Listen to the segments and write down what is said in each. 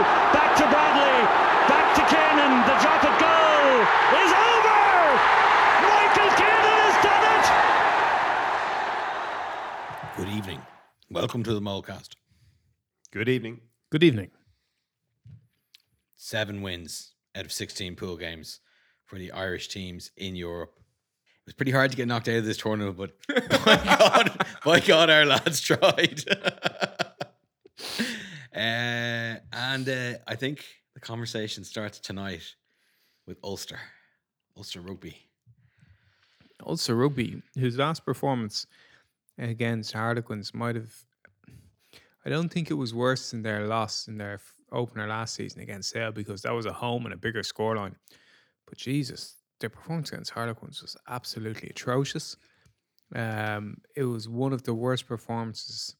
Back to Bradley. Back to Kiernan. The drop at goal is over. Michael Kiernan has done it. Good evening. Welcome to the Molecast. Good evening. Good evening. Seven wins out of 16 pool games for the Irish teams in Europe. It was pretty hard to get knocked out of this tournament, but by God, by God, our lads tried. uh, and uh, I think the conversation starts tonight with Ulster, Ulster Rugby. Ulster Rugby, whose last performance against Harlequins might have. I don't think it was worse than their loss in their opener last season against Sale because that was a home and a bigger scoreline. But Jesus, their performance against Harlequins was absolutely atrocious. Um, it was one of the worst performances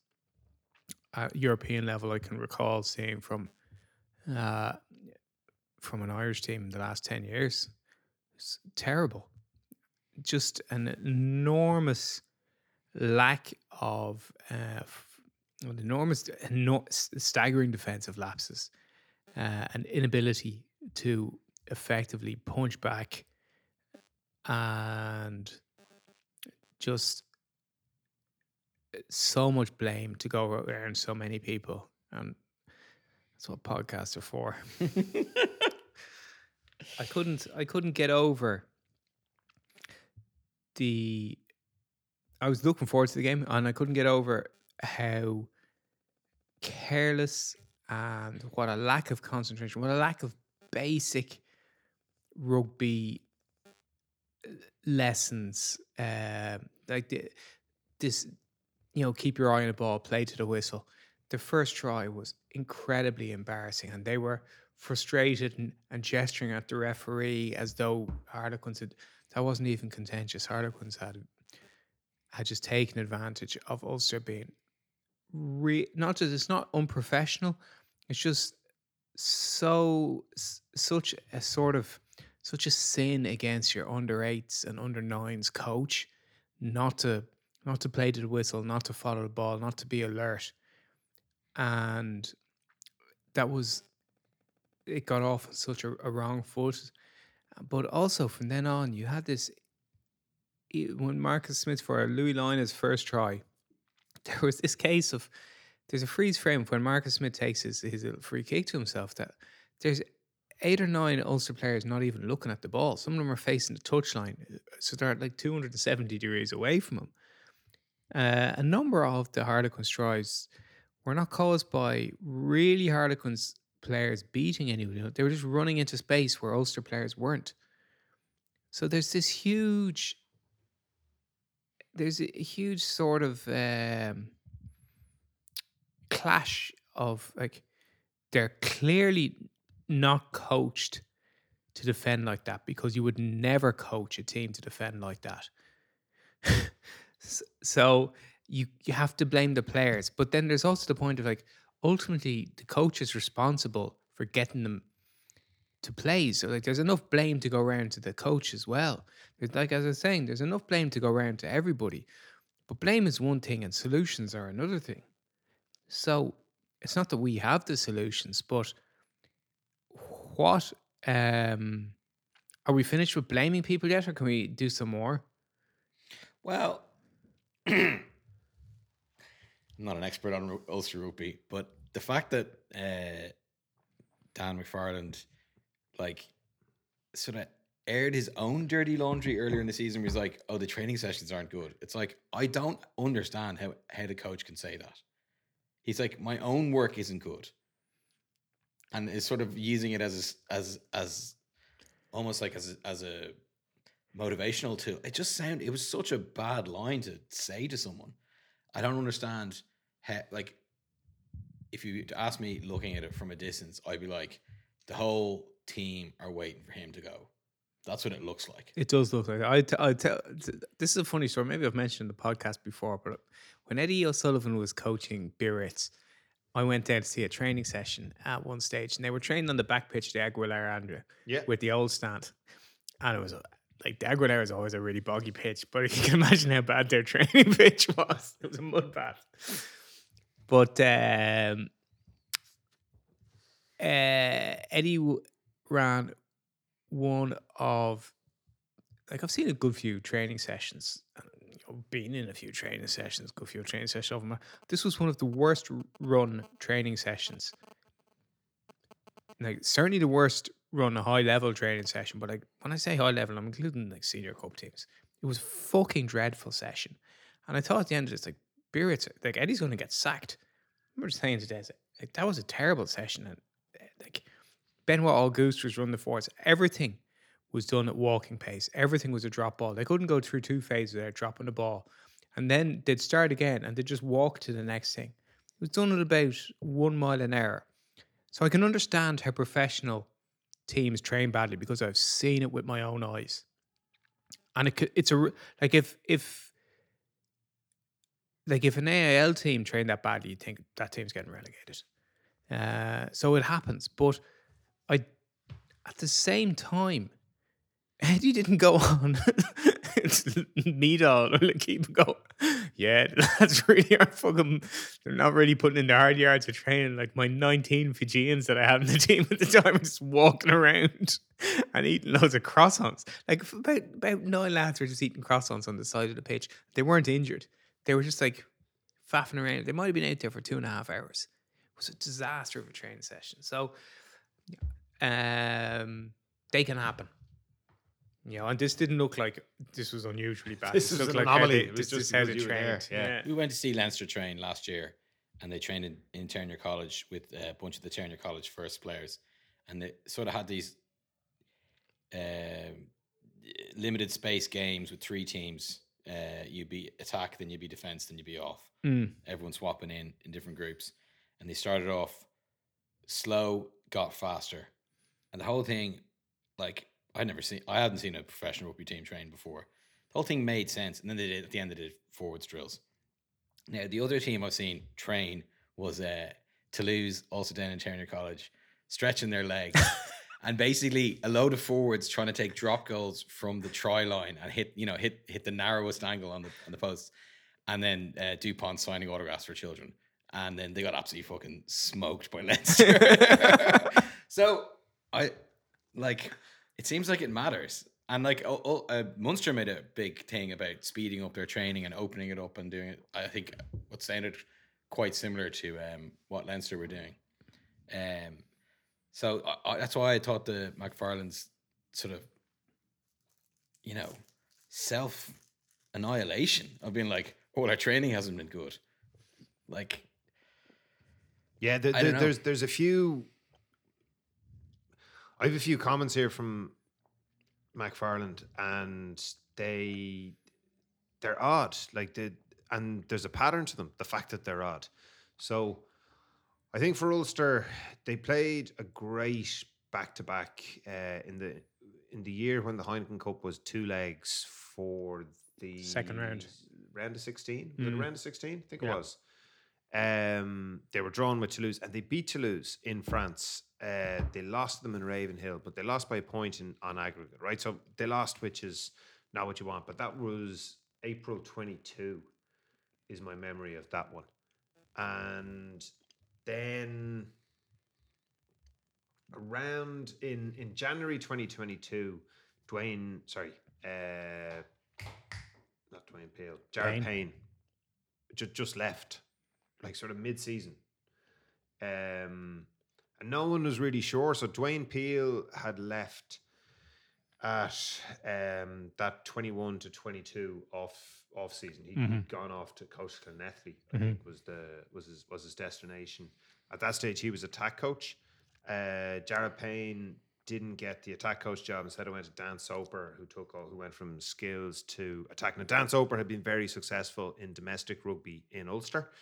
at European level I can recall seeing from uh, from an Irish team in the last ten years. It's terrible just an enormous lack of uh, an enormous, eno- s- staggering defensive lapses, uh, an inability to effectively punch back, and just uh, so much blame to go around so many people, and that's what podcasts are for. I couldn't, I couldn't get over the I was looking forward to the game and I couldn't get over how careless and what a lack of concentration, what a lack of basic rugby uh, lessons. Uh, like the, this, you know, keep your eye on the ball, play to the whistle. The first try was incredibly embarrassing, and they were frustrated and, and gesturing at the referee as though Harlequins had that wasn't even contentious. Harlequins had had just taken advantage of Ulster being re- not just it's not unprofessional. It's just so such a sort of such a sin against your under eights and under nines coach not to not to play to the whistle, not to follow the ball, not to be alert, and that was it got off on such a, a wrong foot but also from then on, you had this when Marcus Smith for Louis Lynagh's first try, there was this case of there's a freeze frame when Marcus Smith takes his, his free kick to himself that there's eight or nine Ulster players not even looking at the ball. Some of them are facing the touchline, so they're like 270 degrees away from him. Uh, a number of the Harlequin tries were not caused by really Harlequins players beating anyone. They were just running into space where Ulster players weren't. So there's this huge, there's a huge sort of um, clash of like they're clearly not coached to defend like that because you would never coach a team to defend like that. So you you have to blame the players, but then there's also the point of like ultimately the coach is responsible for getting them to play. So like there's enough blame to go around to the coach as well. Like as I was saying, there's enough blame to go around to everybody. But blame is one thing and solutions are another thing. So it's not that we have the solutions, but what um are we finished with blaming people yet or can we do some more? Well, I'm not an expert on Ulster rugby, but the fact that uh, Dan McFarland, like, sort of aired his own dirty laundry earlier in the season, was like, "Oh, the training sessions aren't good." It's like I don't understand how the coach can say that. He's like, "My own work isn't good," and is sort of using it as a as as almost like as a, as a motivational tool. It just sound it was such a bad line to say to someone. I don't understand how like if you ask me looking at it from a distance, I'd be like, the whole team are waiting for him to go. That's what it looks like. It does look like I. T- I tell. t- This is a funny story. Maybe I've mentioned in the podcast before, but when Eddie O'Sullivan was coaching Biarritz, I went down to see a training session at one stage, and they were training on the back pitch, the Aguilera Andrea, Yeah. with the old stand, and it was a- like Aguilera is always a really boggy pitch, but you can imagine how bad their training pitch was. It was a mud bath. But um, uh, Eddie ran one of like I've seen a good few training sessions, you know, been in a few training sessions, good few training sessions of them. This was one of the worst run training sessions. Like certainly the worst run a high level training session, but like when I say high level, I'm including like senior cup teams. It was fucking dreadful session, and I thought at the end of this, like Biarritz, like Eddie's going to get sacked. I remember saying to like that was a terrible session, and uh, like Benoît August was running the force. Everything was done at walking pace. Everything was a drop ball. They couldn't go through two phases without dropping the ball. And then they'd start again and they'd just walk to the next thing. It was done at about one mile an hour. So I can understand how professional teams train badly because I've seen it with my own eyes. And it, it's a like if if like if an AIL team trained that badly, you think that team's getting relegated. Uh, so it happens, but I at the same time, Eddie didn't go on. or like keep going. Yeah, that's really our fucking. They're not really putting in the hard yards of training. Like my 19 Fijians that I had in the team at the time were just walking around and eating loads of croissants. Like about about nine lads were just eating croissants on the side of the pitch. They weren't injured. They were just like faffing around. They might have been out there for two and a half hours. It was a disaster of a training session. So um, they can happen. You know, and this didn't look like this was unusually bad. This This is an like anomaly. they- It was this just how they because you were there, trained. yeah. We went to see Leinster train last year, and they trained in, in Terenure College with a bunch of the Terenure College first players, and they sort of had these um limited space games with three teams. Uh, you'd be attack, then you'd be defense, then you'd be off. Mm. Everyone swapping in in different groups, and they started off slow, got faster, and the whole thing, like I'd never seen, I hadn't seen a professional rugby team train before. The whole thing made sense, and then they did at the end they did forwards drills. Now the other team I've seen train was uh, Toulouse, also down in Terenure College, stretching their legs. And basically, a load of forwards trying to take drop goals from the try line and hit, you know, hit hit the narrowest angle on the on the post, and then uh, Dupont signing autographs for children, and then they got absolutely fucking smoked by Leinster. so I like it seems like it matters, and like oh, oh, uh, Munster made a big thing about speeding up their training and opening it up and doing it. I think what sounded quite similar to um, what Leinster were doing. Um, so I, I, that's why I thought the McFarland's sort of, you know, self annihilation of being like, oh, our training hasn't been good. Like, Yeah, there, I don't there- know. there's there's a few. I have a few comments here from McFarland, and they they're odd. Like the and there's a pattern to them. The fact that they're odd. So, I think for Ulster, they played a great back to back in the in the year when the Heineken Cup was two legs for the Second round. round of sixteen. Mm. round of sixteen? I think Yeah. it was. Um, they were drawn with Toulouse and they beat Toulouse in France. Uh, they lost them in Ravenhill, but they lost by a point in on aggregate, right? So they lost, which is not what you want. But that was April 22, is my memory of that one. And then around in in January 2022, Dwayne, sorry, uh, not Dwayne Peel, Jared Payne. Payne, just just left, like sort of mid season. Um, and no one was really sure. So Dwayne Peel had left at um, that 21 to 22 off off season. He, Mhm. He'd gone off to coach Clonethley, I Mhm. think was the was his was his destination. At that stage, he was attack coach. Uh, Jared Payne didn't get the attack coach job. Instead, it went to Dan Soper, who took all, who went from skills to attack. Now, Dan Soper had been very successful in domestic rugby in Ulster.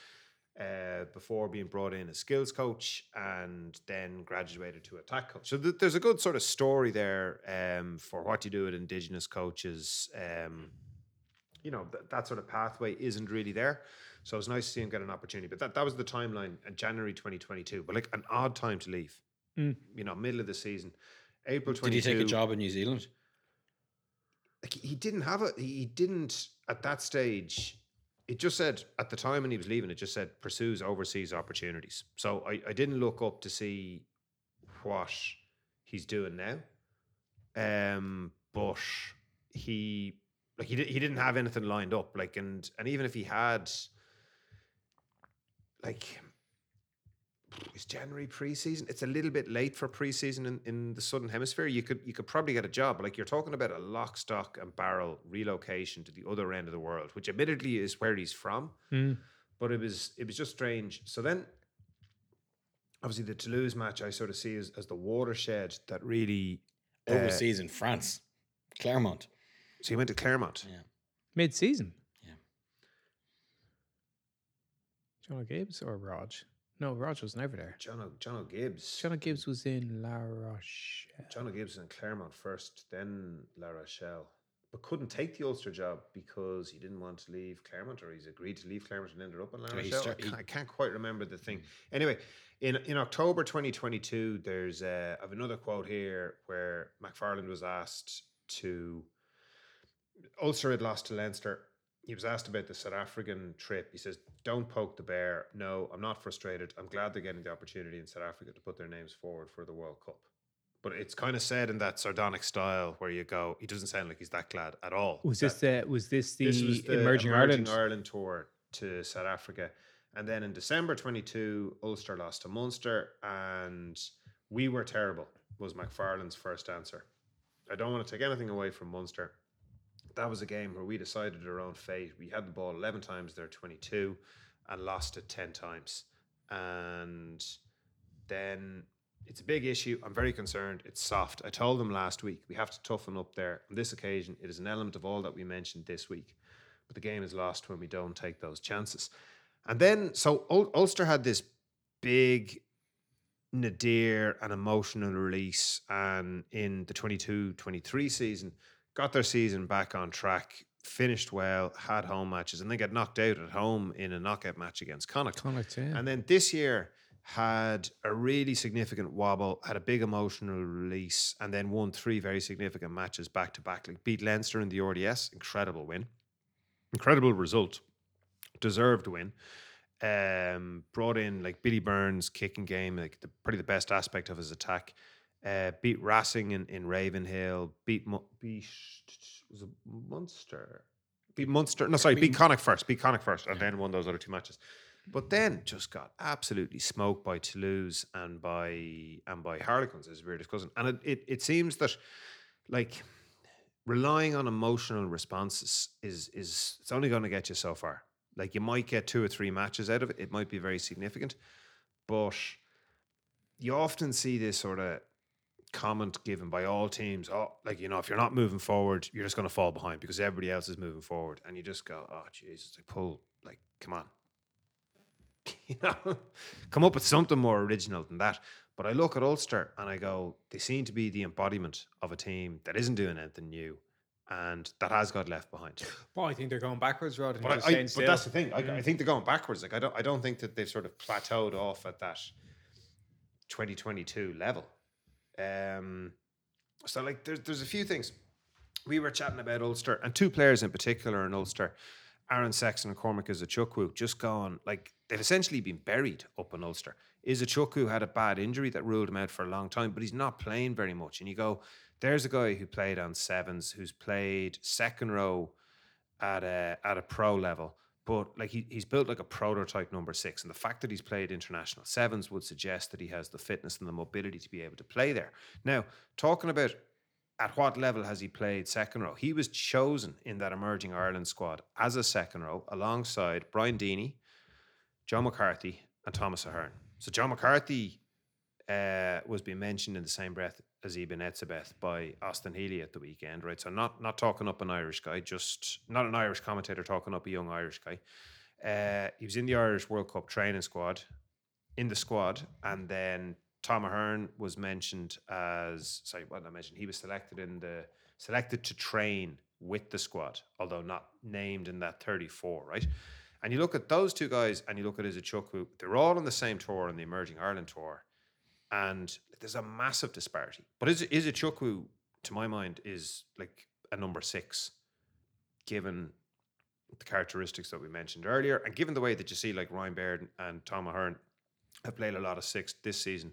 Uh, before being brought in as skills coach and then graduated to attack coach. So th- there's a good sort of story there um, for what you do with Indigenous coaches. Um, you know, th- that sort of pathway isn't really there. So it was nice to see him get an opportunity. But that, that was the timeline in January 2022, but like an odd time to leave. Mm. You know, middle of the season. April 22. Did he take a job in New Zealand? like he didn't have a he didn't at that stage it just said at the time when he was leaving it just said pursues overseas opportunities. So i, I didn't look up to see what he's doing now. Um but he like he, di- he didn't have anything lined up like and and even if he had like is January preseason? It's a little bit late for preseason in, in the southern hemisphere. You could you could probably get a job, like you're talking about a lock, stock, and barrel relocation to the other end of the world, which admittedly is where he's from. Mm. But it was it was just strange. So then, obviously, the Toulouse match I sort of see as, as the watershed that really. uh, Overseas in France, Clermont. so he went to Clermont. Yeah. Mid season. Yeah. John Gibbs or Raj? No, Raj was never there. John o, Jono Gibbes. John Gibbs was in La Rochelle. Jono Gibbes in Clermont first, then La Rochelle. But couldn't take the Ulster job because he didn't want to leave Clermont, or he's agreed to leave Clermont and ended up in La Rochelle. I start- he- can't, I can't quite remember the thing. Anyway, in in October 2022, there's uh, I have another quote here where McFarland was asked to Ulster had lost to Leinster. He was asked about the South African trip. He says, "Don't poke the bear. No, I'm not frustrated. I'm glad they're getting the opportunity in South Africa to put their names forward for the World Cup." But it's kind of said in that sardonic style where you go, he doesn't sound like he's that glad at all. Was That- this the was this the, this was the emerging, Ireland? Ireland tour to South Africa. And then in December 22, Ulster lost to Munster, and we were terrible, was McFarland's first answer. I don't want to take anything away from Munster. That was a game where we decided our own fate. We had the ball 11 times, they're 22, and lost it 10 times. And then it's a big issue. I'm very concerned. It's soft. I told them last week we have to toughen up there. On this occasion, it is an element of all that we mentioned this week. But the game is lost when we don't take those chances. And then, so Ul- Ulster had this big nadir and emotional release. And in the 22 23 season, got their season back on track, finished well, had home matches, and then get knocked out at home in a knockout match against Connacht. Connacht, yeah. And then this year had a really significant wobble, had a big emotional release, and then won three very significant matches back to back. Like beat Leinster in the RDS, incredible win, incredible result, deserved win. Um, brought in like Billy Burns kicking game, like the, probably the best aspect of his attack. Uh, beat Racing in, in Ravenhill. Beat Mu- beat was it Munster. Beat Munster. No, sorry, beat Connacht first. Beat Connacht first, and then won those other two matches. But then just got absolutely smoked by Toulouse and by and by Harlequins, as we were discussing. And it, it, it seems that like relying on emotional responses is is it's only going to get you so far. Like you might get two or three matches out of it. It might be very significant, but you often see this sort of comment given by all teams. Oh, like you know, if you're not moving forward, you're just going to fall behind because everybody else is moving forward, and you just go, oh Jesus, like pull, like come on, you know, come up with something more original than that. But I look at Ulster and I go, they seem to be the embodiment of a team that isn't doing anything new and that has got left behind. Well, I think they're going backwards rather than But, I, I- but that's the thing. I, I mm. think they're going backwards. Like I don't, I don't think that they've sort of plateaued off at that 2022 level. Um, so like, there's there's a few things. We were chatting about Ulster and two players in particular in Ulster, Aaron Sexton and Cormac Izuchukwu, just gone like they've essentially been buried up in Ulster. Izuchukwu had a bad injury that ruled him out for a long time, but he's not playing very much. And you go, there's a guy who played on sevens, who's played second row at a at a pro level, but like he, he's built like a prototype number six. And the fact that he's played international sevens would suggest that he has the fitness and the mobility to be able to play there. Now, talking about at what level has he played second row? He was chosen in that emerging Ireland squad as a second row alongside Brian Deeny, John McCarthy, and Thomas Ahern. So John McCarthy uh, was being mentioned in the same breath as Eben Etzebeth by Austin Healey at the weekend, right? So not not talking up an Irish guy, just not an Irish commentator talking up a young Irish guy. Uh, he was in the Irish World Cup training squad, in the squad, and then Tom Ahern was mentioned as sorry, what did I mention? He was selected in the selected to train with the squad, although not named in that 34, right? And you look at those two guys and you look at Izuchukwu, they're all on the same tour on the Emerging Ireland tour. And there's a massive disparity. But Iz- Izuchukwu, to my mind, is like a number six, given the characteristics that we mentioned earlier, and given the way that you see like Ryan Baird and Tom Ahern have played a lot of six this season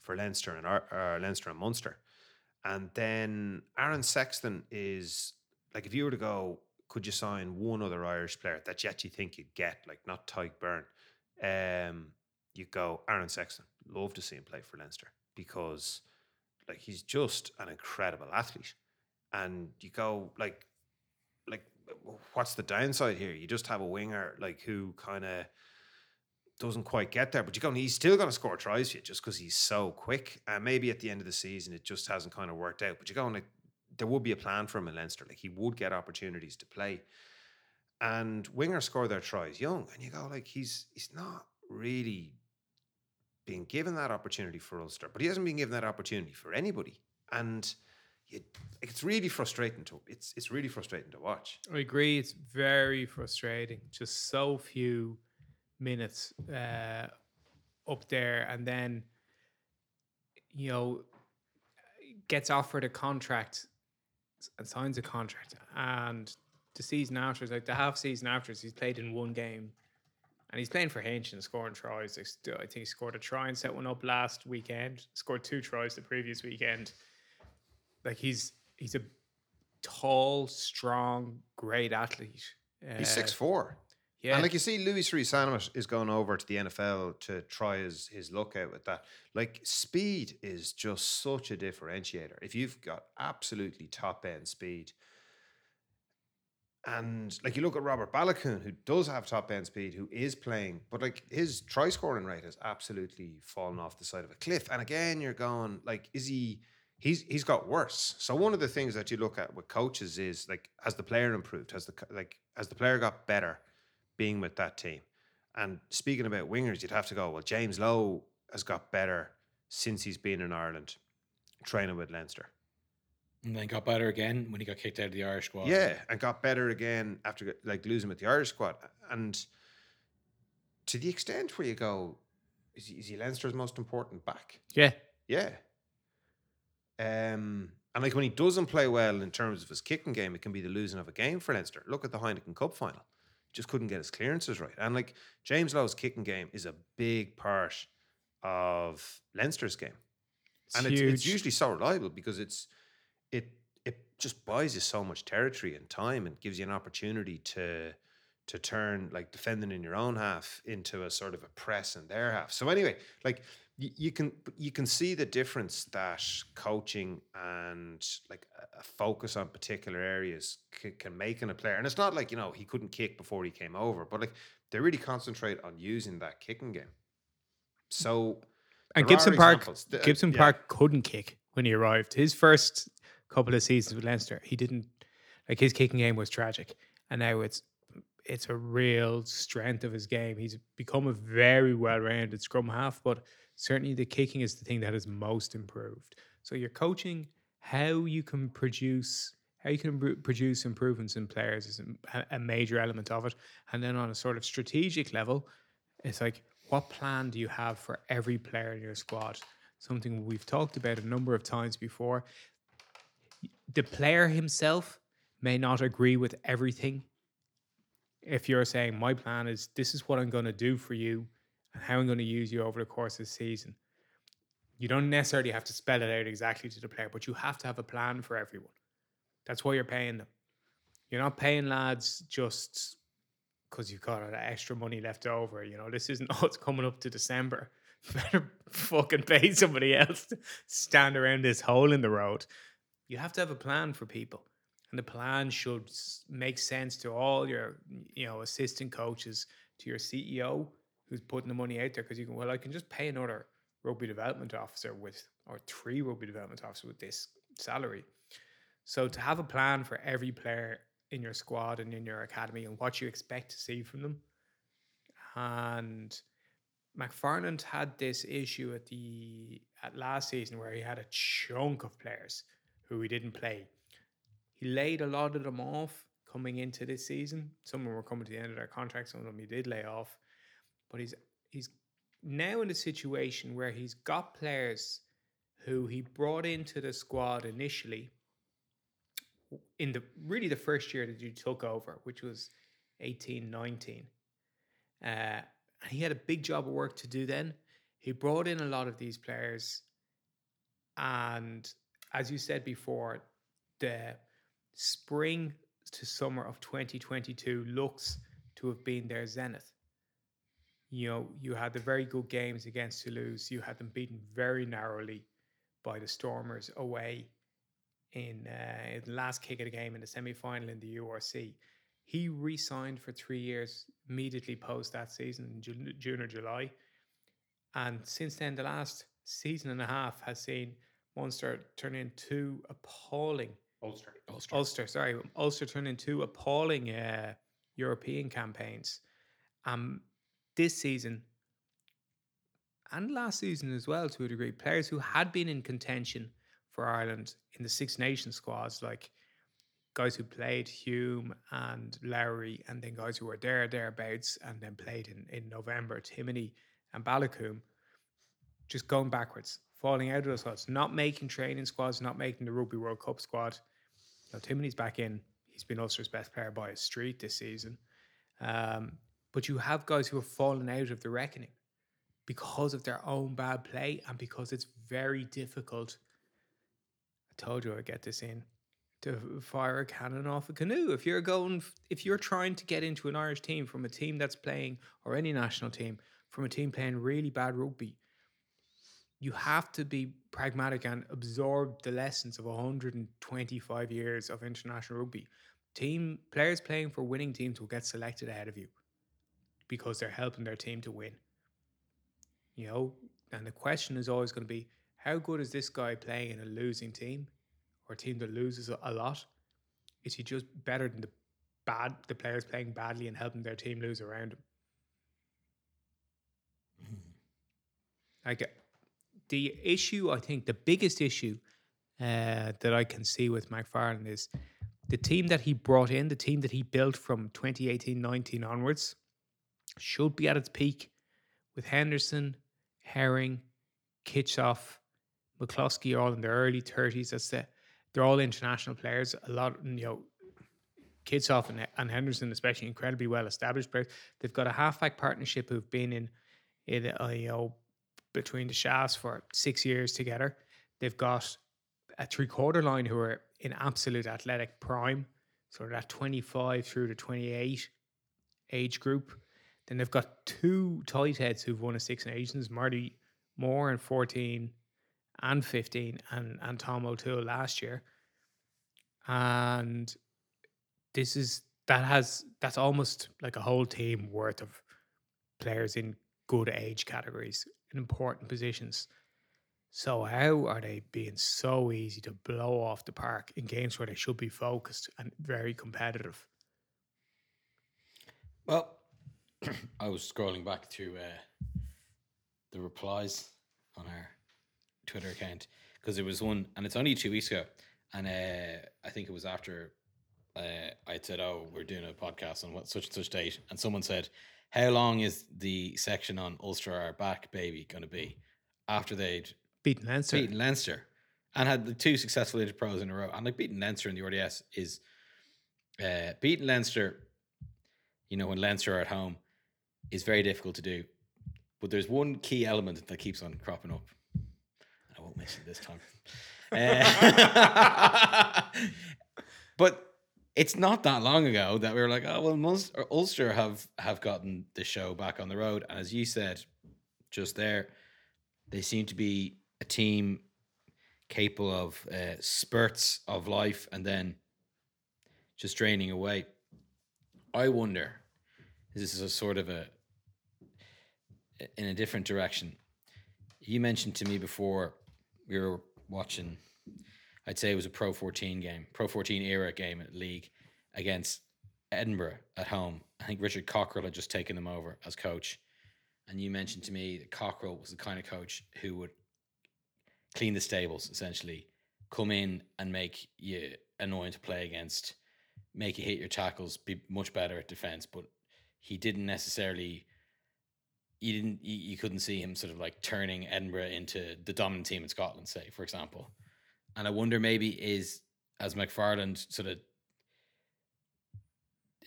for Leinster and uh, Leinster and Munster. And then Aaron Sexton is like if you were to go, could you sign one other Irish player that you actually think you'd get, like not Tyke Byrne? Um, you go Aaron Sexton. Love to see him play for Leinster because like he's just an incredible athlete. And you go like like what's the downside here? You just have a winger like who kind of doesn't quite get there, but you go, he's still going to score tries for you just because he's so quick. And maybe at the end of the season, it just hasn't kind of worked out. But you go, like, there would be a plan for him in Leinster. Like, he would get opportunities to play. And wingers score their tries young. And you go, like, he's he's not really being given that opportunity for Ulster, but he hasn't been given that opportunity for anybody. And it's really frustrating to it's it's really frustrating to watch. I agree. It's very frustrating. Just so few minutes uh, up there, and then you know gets offered a contract and signs a contract, and the season after, like the half season after, he's played in one game, and he's playing for Haitian, scoring tries. I think he scored a try and set one up last weekend. Scored two tries the previous weekend. Like he's he's a tall, strong, great athlete. He's Uh, six four. Yeah, And like you see, Louis Rees is going over to the NFL to try his his luck out with that. Like speed is just such a differentiator. If you've got absolutely top end speed, and like you look at Robert Baloucoune, who does have top end speed, who is playing, but like his try scoring rate has absolutely fallen off the side of a cliff. And again, you're going like, is he? He's he's got worse. So one of the things that you look at with coaches is like, has the player improved? Has the like has the player got better? being with that team. And speaking about wingers, you'd have to go, well, James Lowe has got better since he's been in Ireland training with Leinster. And then got better again when he got kicked out of the Irish squad. Yeah, and got better again after like losing with the Irish squad. And to the extent where you go, is he, is he Leinster's most important back? yeah. Yeah. Um, and like when he doesn't play well in terms of his kicking game, it can be the losing of a game for Leinster. Look at the Heineken Cup final. Just couldn't get his clearances right. And like James Lowe's kicking game is a big part of Leinster's game. It's and it's, it's usually so reliable because it's it it just buys you so much territory and time and gives you an opportunity to to turn like defending in your own half into a sort of a press in their half. So anyway, like you, you can you can see the difference that coaching and like a, focus on particular areas c- can make in a player. And it's not like you know he couldn't kick before he came over, but like they really concentrate on using that kicking game. So And Gibson Park, examples. Uh, Gibson yeah. Park couldn't kick when he arrived. His first couple of seasons with Leinster, he didn't like his kicking game was tragic, and now it's it's a real strength of his game. He's become a very well-rounded scrum half, but certainly the kicking is the thing that has most improved. So you're coaching how you can produce how you can produce improvements in players is a major element of it, and then on a sort of strategic level, it's like what plan do you have for every player in your squad? Something we've talked about a number of times before. The player himself may not agree with everything. If you're saying my plan is this is what I'm going to do for you and how I'm going to use you over the course of the season, you don't necessarily have to spell it out exactly to the player, but you have to have a plan for everyone. That's why you're paying them. You're not paying lads just because you've got extra money left over. You know, this isn't, oh, it's coming up to December. Better fucking pay somebody else to stand around this hole in the road. You have to have a plan for people. And the plan should make sense to all your, you know, assistant coaches, to your CEO who's putting the money out there. Because you can, well, I can just pay another rugby development officer with, or three rugby development officers with this salary. So to have a plan for every player in your squad and in your academy and what you expect to see from them, and McFarland had this issue at the at last season where he had a chunk of players who he didn't play. He laid a lot of them off coming into this season. Some of them were coming to the end of their contract, some of them he did lay off. But he's he's now in a situation where he's got players who he brought into the squad initially in the really the first year that you took over, which was 18, 19. Uh, and he had a big job of work to do then. He brought in a lot of these players. And as you said before, the spring to summer of 2022 looks to have been their zenith. You know, you had the very good games against Toulouse. You had them beaten very narrowly by the Stormers away in, uh, in the last kick of the game in the semi final in the URC. He re signed for three years immediately post that season in June, June or July. And since then, the last season and a half has seen Munster turn into appalling Ulster. Ulster. Ulster, sorry, Ulster turned into appalling uh, European campaigns. Um, this season and last season as well, to a degree, players who had been in contention for Ireland in the Six Nations squads, like guys who played Hume and Lowry, and then guys who were there thereabouts, and then played in in November, Timoney and Baloucoune, just going backwards, falling out of those squads, not making training squads, not making the Rugby World Cup squad. Now Timoney's back in. He's been Ulster's best player by a street this season. Um, but you have guys who have fallen out of the reckoning because of their own bad play and because it's very difficult. I told you I'd get this in to fire a cannon off a canoe. If you're going, if you're trying to get into an Irish team from a team that's playing, or any national team, from a team playing really bad rugby, you have to be pragmatic and absorb the lessons of 125 years of international rugby. Team players playing for winning teams will get selected ahead of you because they're helping their team to win. You know, and the question is always going to be how good is this guy playing in a losing team or a team that loses a- lot? Is he just better than the bad the players playing badly and helping their team lose around him? Like uh, the issue, I think the biggest issue uh, that I can see with McFarland is the team that he brought in, the team that he built from 2018 19 onwards, should be at its peak with Henderson, Herring, Kitshoff, McCloskey all in their early 30s. That's the, they're all international players. A lot, you know, Kitshoff and, and Henderson, especially incredibly well established players. They've got a halfback partnership who've been in, in uh, you know, between the shafts for six years together. They've got a three quarter line who are in absolute athletic prime, sort of that 25 through to 28 age group. Then they've got two tight heads who've won a Six Nations, Marty Moore in 14 and 15, and, and Tom O'Toole last year. And this is that has that's almost like a whole team worth of players in good age categories in important positions. So how are they being so easy to blow off the park in games where they should be focused and very competitive? Well, I was scrolling back through uh, the replies on our Twitter account because it was one, and it's only two weeks ago, and uh, I think it was after uh, I said, "Oh, we're doing a podcast on what such and such date," and someone said, "How long is the section on Ulster are back, baby, going to be?" After they'd Beating Leinster. beaten Leinster and had the two successful interpros in a row, and like beating Leinster in the RDS is uh, beating Leinster. You know, when Leinster are at home, is very difficult to do. But there's one key element that keeps on cropping up. I won't mention it this time. Uh, but it's not that long ago that we were like, oh well, Ulster have have gotten the show back on the road, and as you said just there, they seem to be a team capable of uh, spurts of life and then just draining away. I wonder, this is a sort of a in a different direction. You mentioned to me before we were watching, I'd say it was a Pro 14 game, Pro 14 era game at league against Edinburgh at home. I think Richard Cockerill had just taken them over as coach. And you mentioned to me that Cockrell was the kind of coach who would clean the stables, essentially, come in and make you annoying to play against, make you hit your tackles, be much better at defense. But he didn't necessarily. You didn't. You, you couldn't see him sort of like turning Edinburgh into the dominant team in Scotland, say, for example. And I wonder maybe is as McFarland sort of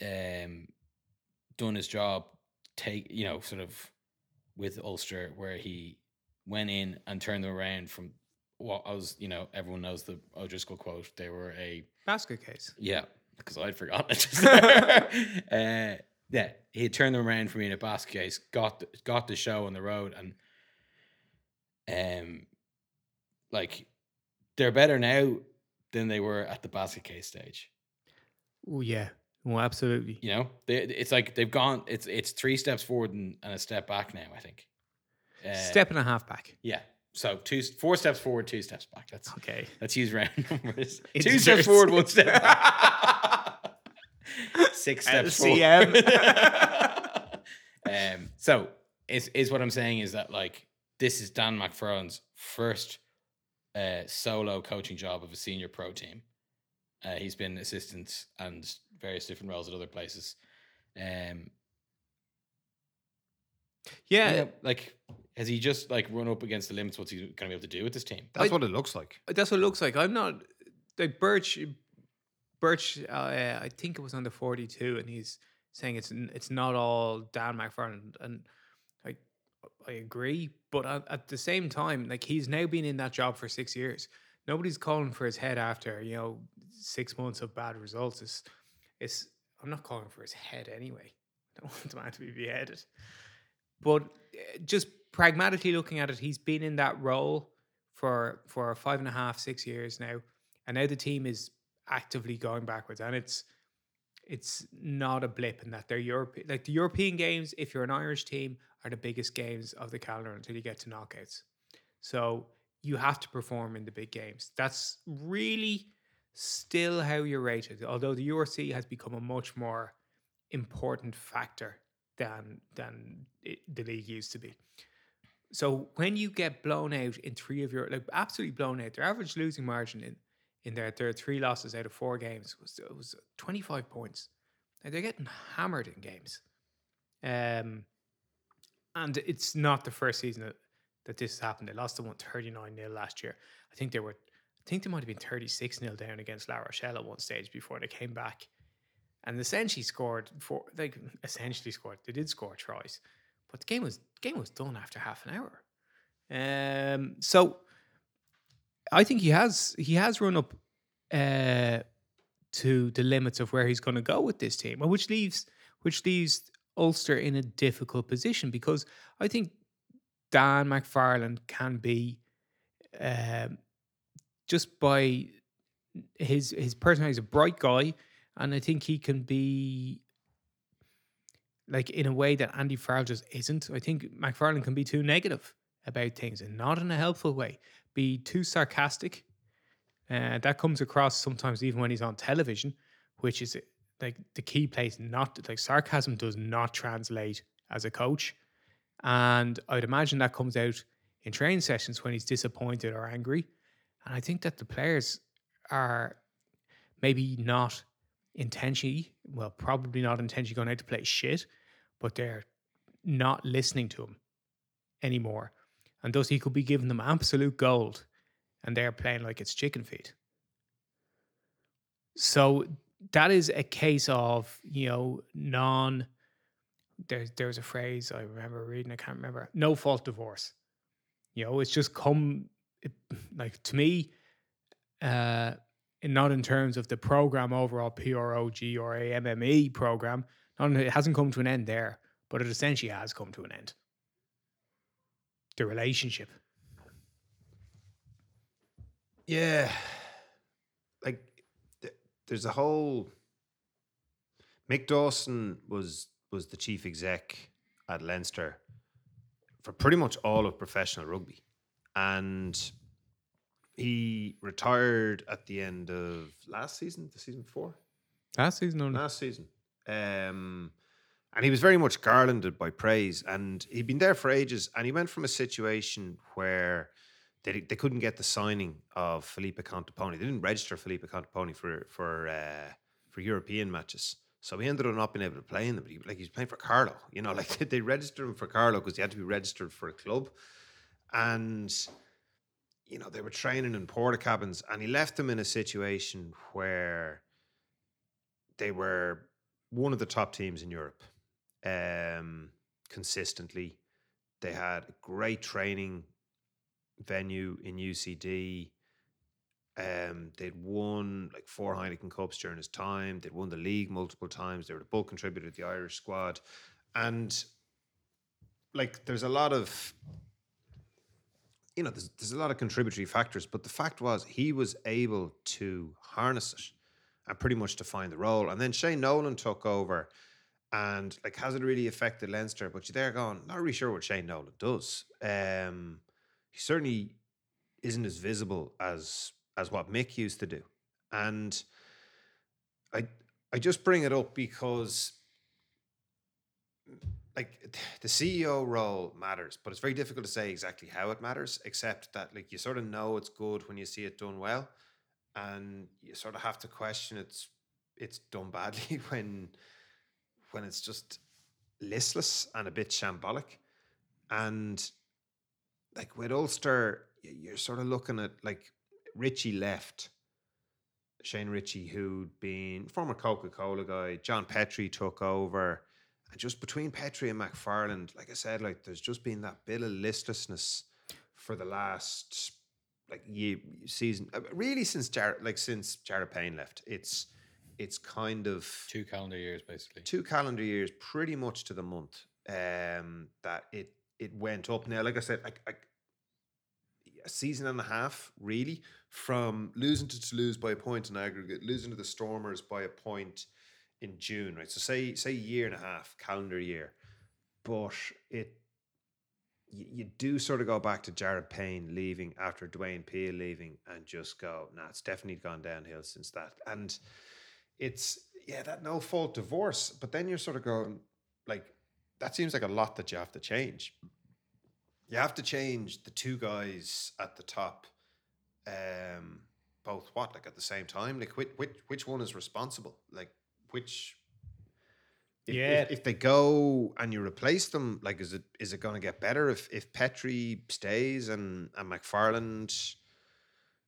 um done his job, take you know, sort of with Ulster, where he went in and turned them around from what I was, you know, everyone knows the O'Driscoll quote. They were a Basket case. yeah, because I'd forgotten it. uh, yeah, he had turned them around for me in a basket case, got the, got the show on the road, and um, like they're better now than they were at the basket case stage. Oh yeah. Oh, absolutely. You know, they, it's like they've gone. It's it's three steps forward and, and a step back now. I think. Uh, Step and a half back. Yeah. So two, four steps forward, two steps back. That's Okay. Let's use round numbers. It's Two steps forward, one step back. Six steps LCM. forward. um, so is is what I'm saying is that like this is Dan McFarland's first uh, solo coaching job of a senior pro team. Uh, he's been assistant and various different roles at other places. Um, Yeah. yeah, like has he just like run up against the limits? What's he going to be able to do with this team? That's I- what it looks like. That's what it looks like. I'm not like Birch. Birch, uh, I think it was under 42, and he's saying it's it's not all Dan McFarland, and I agree, but at, at the same time, like he's now been in that job for six years. Nobody's calling for his head after you know six months of bad results. It's it's I'm not calling for his head anyway. I don't want the man to be beheaded, but uh, just pragmatically looking at it, he's been in that role for for five and a half, six years now, and now the team is actively going backwards, and it's it's not a blip in that they're Europe like the European games. If you're an Irish team, are the biggest games of the calendar until you get to knockouts. So you have to perform in the big games. That's really still how you're rated. Although the URC has become a much more important factor than than it, the league used to be. So when you get blown out in three of your like absolutely blown out, their average losing margin in in their their three losses out of four games was it was 25 points. Now they're getting hammered in games. Um and it's not the first season that, that this has happened. They lost to one 39 0 last year. I think they were I think they might have been 36 0 down against La Rochelle at one stage before they came back. And essentially scored for like essentially scored. They did score tries. But the game was game was done after half an hour. Um so I think he has he has run up uh, to the limits of where he's going to go with this team, which leaves which leaves Ulster in a difficult position because I think Dan McFarland can be um, just by his his personality. He's a bright guy, and I think he can be like in a way that Andy Farrell just isn't. I think McFarland can be too negative about things and not in a helpful way. Be too sarcastic. Uh, that comes across sometimes even when he's on television, which is like the key place. Not like sarcasm does not translate as a coach, and I'd imagine that comes out in training sessions when he's disappointed or angry. And I think that the players are maybe not intentionally, well, probably not intentionally going out to play shit, but they're not listening to him anymore. And thus he could be giving them absolute gold and they're playing like it's chicken feed. So that is a case of, you know, non there's there's a phrase I remember reading, I can't remember, no fault divorce. You know, it's just come it, like to me, uh not in terms of the program overall PROG or AMME program. Not, it hasn't come to an end there, but it essentially has come to an end. The relationship. Yeah, like th- there's a whole. Mick Dawson was was the chief exec at Leinster for pretty much all of professional rugby, and he retired at the end of last season, the season before, Last season, only. last season. Um, and he was very much garlanded by praise. And he'd been there for ages. And he went from a situation where they, they couldn't get the signing of Felipe Contepomi. They didn't register Felipe Contepomi for for uh, for European matches. So he ended up not being able to play in them. But he, like he was playing for Carlow, you know, like they registered him for Carlow because he had to be registered for a club, and you know they were training in porta cabins, and he left them in a situation where they were one of the top teams in Europe, um, consistently. They had a great training venue in UCD. Um, they'd won like four Heineken Cups during his time. They'd won the league multiple times. They were the bulk contributor to the Irish squad, and like there's a lot of you know there's, there's a lot of contributory factors, but the fact was he was able to harness it and pretty much define the role. And then Shane Nolan took over. And like, has it really affected Leinster? But there going, not really sure what Shane Nolan does. Um, he certainly isn't as visible as as what Mick used to do. And I I just bring it up because like the CEO role matters, but it's very difficult to say exactly how it matters, except that like you sort of know it's good when you see it done well. And you sort of have to question it's it's done badly when when it's just listless and a bit shambolic. And like with Ulster, you're sort of looking at like Richie left. Shane Richie, who'd been former Coca Cola guy, John Petrie took over. And just between Petrie and McFarland, like I said, like there's just been that bit of listlessness for the last like year season, uh, really since Jared, like since Jared Payne left. It's it's kind of Two calendar years, basically. two calendar years, pretty much to the month, um, that it it went up. Now, like I said, a season and a half, really, from losing to Toulouse by a point in aggregate, losing to the Stormers by a point in June, right? So say say year and a half, calendar year, but it you, you do sort of go back to Jared Payne leaving after Dwayne Peel leaving and just go, nah, it's definitely gone downhill since that. And it's yeah, that no fault divorce. But then you're sort of going, like, that seems like a lot that you have to change. You have to change the two guys at the top, um, both what like at the same time. Like, which which which one is responsible? Like, which. If, Yeah. if, if they go and you replace them, like, is it is it going to get better if if Petrie stays and and McFarland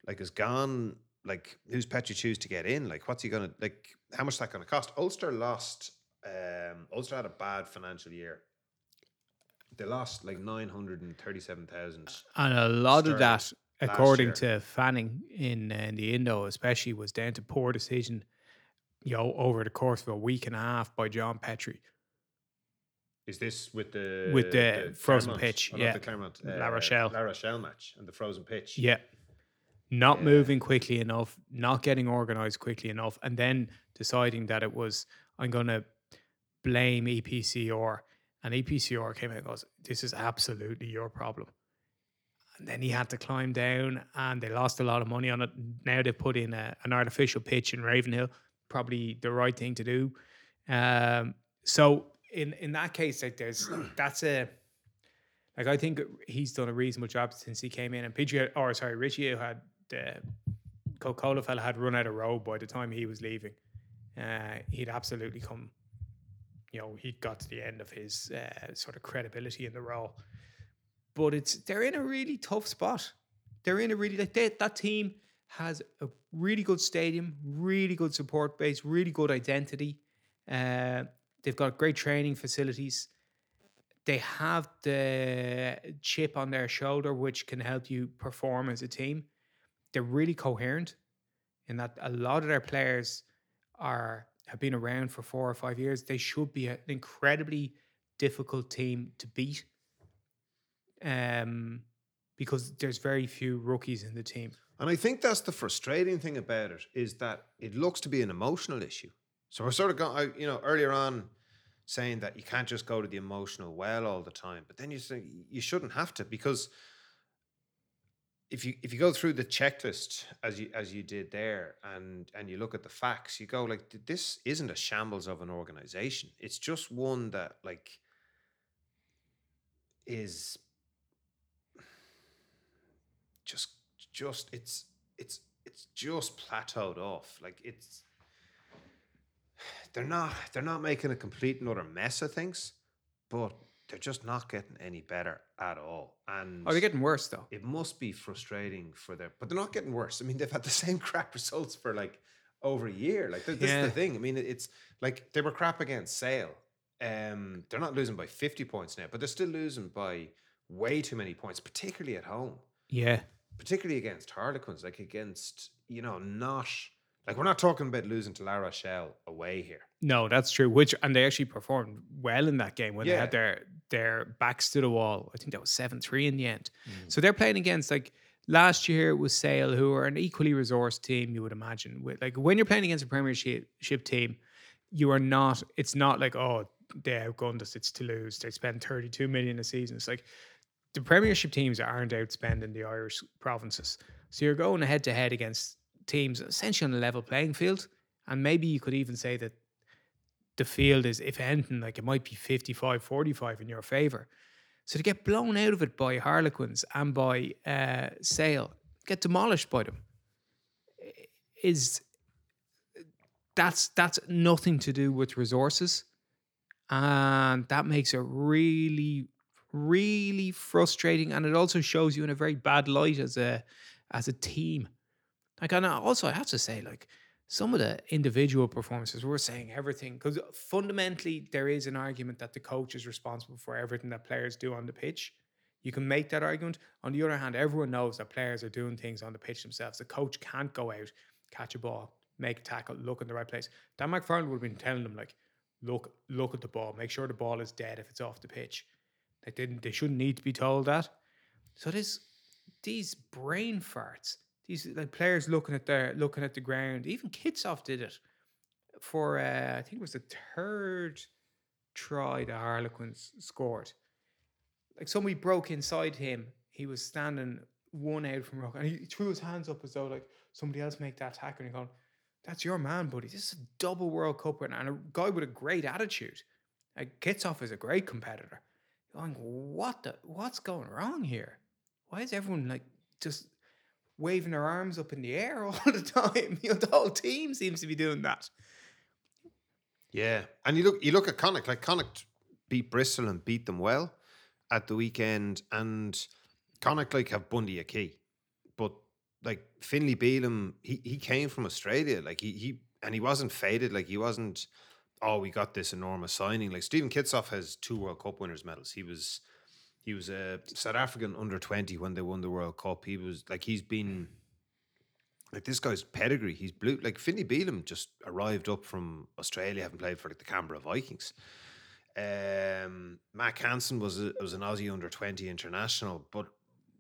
like is gone? Like, who's Petrie choose to get in? Like, what's he gonna like? How much is that gonna cost? Ulster lost. Um, Ulster had a bad financial year. They lost like nine hundred and thirty-seven thousand. And a lot of that, according year. to Fanning in, uh, in the Indo, especially, was down to poor decision, you know, over the course of a week and a half by John Petrie. Is this with the With the frozen Clermont- pitch, oh, yeah. the Clermont, La Rochelle. La Rochelle match and the frozen pitch. Yeah. Not Yeah. moving quickly enough, not getting organized quickly enough, and then deciding that it was, I'm going to blame EPCR. And EPCR came out and goes, This is absolutely your problem. And then he had to climb down, and they lost a lot of money on it. Now they put in a, an artificial pitch in Ravenhill, probably the right thing to do. Um, so in in that case, like there's that's a like I think he's done a reasonable job since he came in. And PG or sorry, Richie had the Coca Cola fella had run out of road by the time he was leaving. Uh, he'd absolutely come. You know, he'd got to the end of his uh, sort of credibility in the role. But it's they're in a really tough spot. They're in a really like they, that team has a really good stadium, really good support base, really good identity. Uh, they've got great training facilities they have the chip on their shoulder which can help you perform as a team. They're really coherent in that a lot of their players are have been around for four or five years. They should be an incredibly difficult team to beat. Um because there's very few rookies in the team. And I think that's the frustrating thing about it is that it looks to be an emotional issue. So we're sort of going, you know, earlier on saying that you can't just go to the emotional well all the time, but then you say you shouldn't have to because if you if you go through the checklist as you as you did there and and you look at the facts, you go like this isn't a shambles of an organization. It's just one that like is just just it's it's it's just plateaued off. Like it's they're not they're not making a complete and utter mess of things, but they're just not getting any better at all. And Are they getting worse though? it must be frustrating for them, but they're not getting worse. I mean, they've had the same crap results for like over a year. Like th- this is the thing. I mean, it's like they were crap against Sale. Um, they're not losing by 50 points now, but they're still losing by way too many points, particularly at home Yeah. particularly against Harlequins, like against, you know, not like we're not talking about losing to La Rochelle away here. No, that's true. Which and they actually performed well in that game when they had their their backs to the wall. I think that was seven three in the end. Mm. So they're playing against like last year it was Sale, who are an equally resourced team. You would imagine with like when you're playing against a Premiership ship team, you are not. It's not like oh they outgunned us. It's Toulouse. They spend thirty two million a season. It's like the Premiership teams aren't outspending the Irish provinces. So you're going head to head against teams essentially on a level playing field. And maybe you could even say that the field is, if anything, like it might be 55 45 in your favour. So to get blown out of it by Harlequins and by uh, Sale, get demolished by them, is that's that's nothing to do with resources, and that makes it really, really frustrating. And it also shows you in a very bad light as a as a team. Like, and also I have to say, like some of the individual performances, we're saying everything because fundamentally there is an argument that the coach is responsible for everything that players do on the pitch. You can make that argument. On the other hand, everyone knows that players are doing things on the pitch themselves. The coach can't go out, catch a ball, make a tackle, look in the right place. Dan McFarland would have been telling them like, look, look at the ball, make sure the ball is dead if it's off the pitch. They didn't, they shouldn't need to be told that. So there's these brain farts. These like players looking at their looking at the ground. Even Kitshoff did it for uh, I think it was the third try the Harlequins scored. Like somebody broke inside him. He was standing one out from rock, and he threw his hands up as though like somebody else make that tackle. And you're going, "That's your man, buddy. This is a double World Cup winner and a guy with a great attitude. Like Kitshoff is a great competitor." Going, what the? What's going wrong here? Why is everyone like just waving their arms up in the air all the time? You know, the whole team seems to be doing that. Yeah, and you look you look at Connacht. Like Connacht beat Bristol and beat them well at the weekend, and Connacht like have Bundee Aki, but like Finlay Bealham, he he came from Australia. Like he he and he wasn't faded. Like he wasn't. Oh, we got this enormous signing. Like Steven Kitshoff has two World Cup winners medals. He was he was a South African under twenty when they won the World Cup. He was like he's been like this guy's pedigree. He's blue. Like Finlay Bealham just arrived up from Australia, having played for like the Canberra Vikings. Um, Mack Hansen was a, was an Aussie under twenty international, but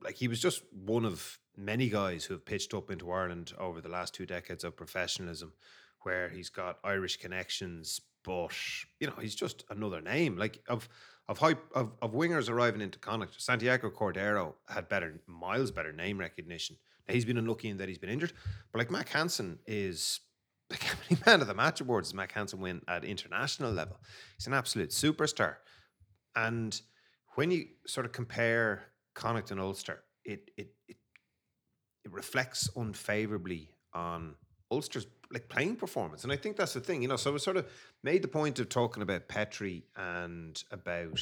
like he was just one of many guys who have pitched up into Ireland over the last two decades of professionalism, where he's got Irish connections, but you know he's just another name. Like of of hype of, of wingers arriving into Connacht, Santiago Cordero had better miles better name recognition. Now, he's been unlucky in that he's been injured, but like Mack Hansen is many man of the match awards Mack Hansen win at international level? He's an absolute superstar. And when you sort of compare Connacht and Ulster, it it it, it reflects unfavorably on Ulster's like playing performance. And I think that's the thing, you know. So we sort of made the point of talking about Petrie and about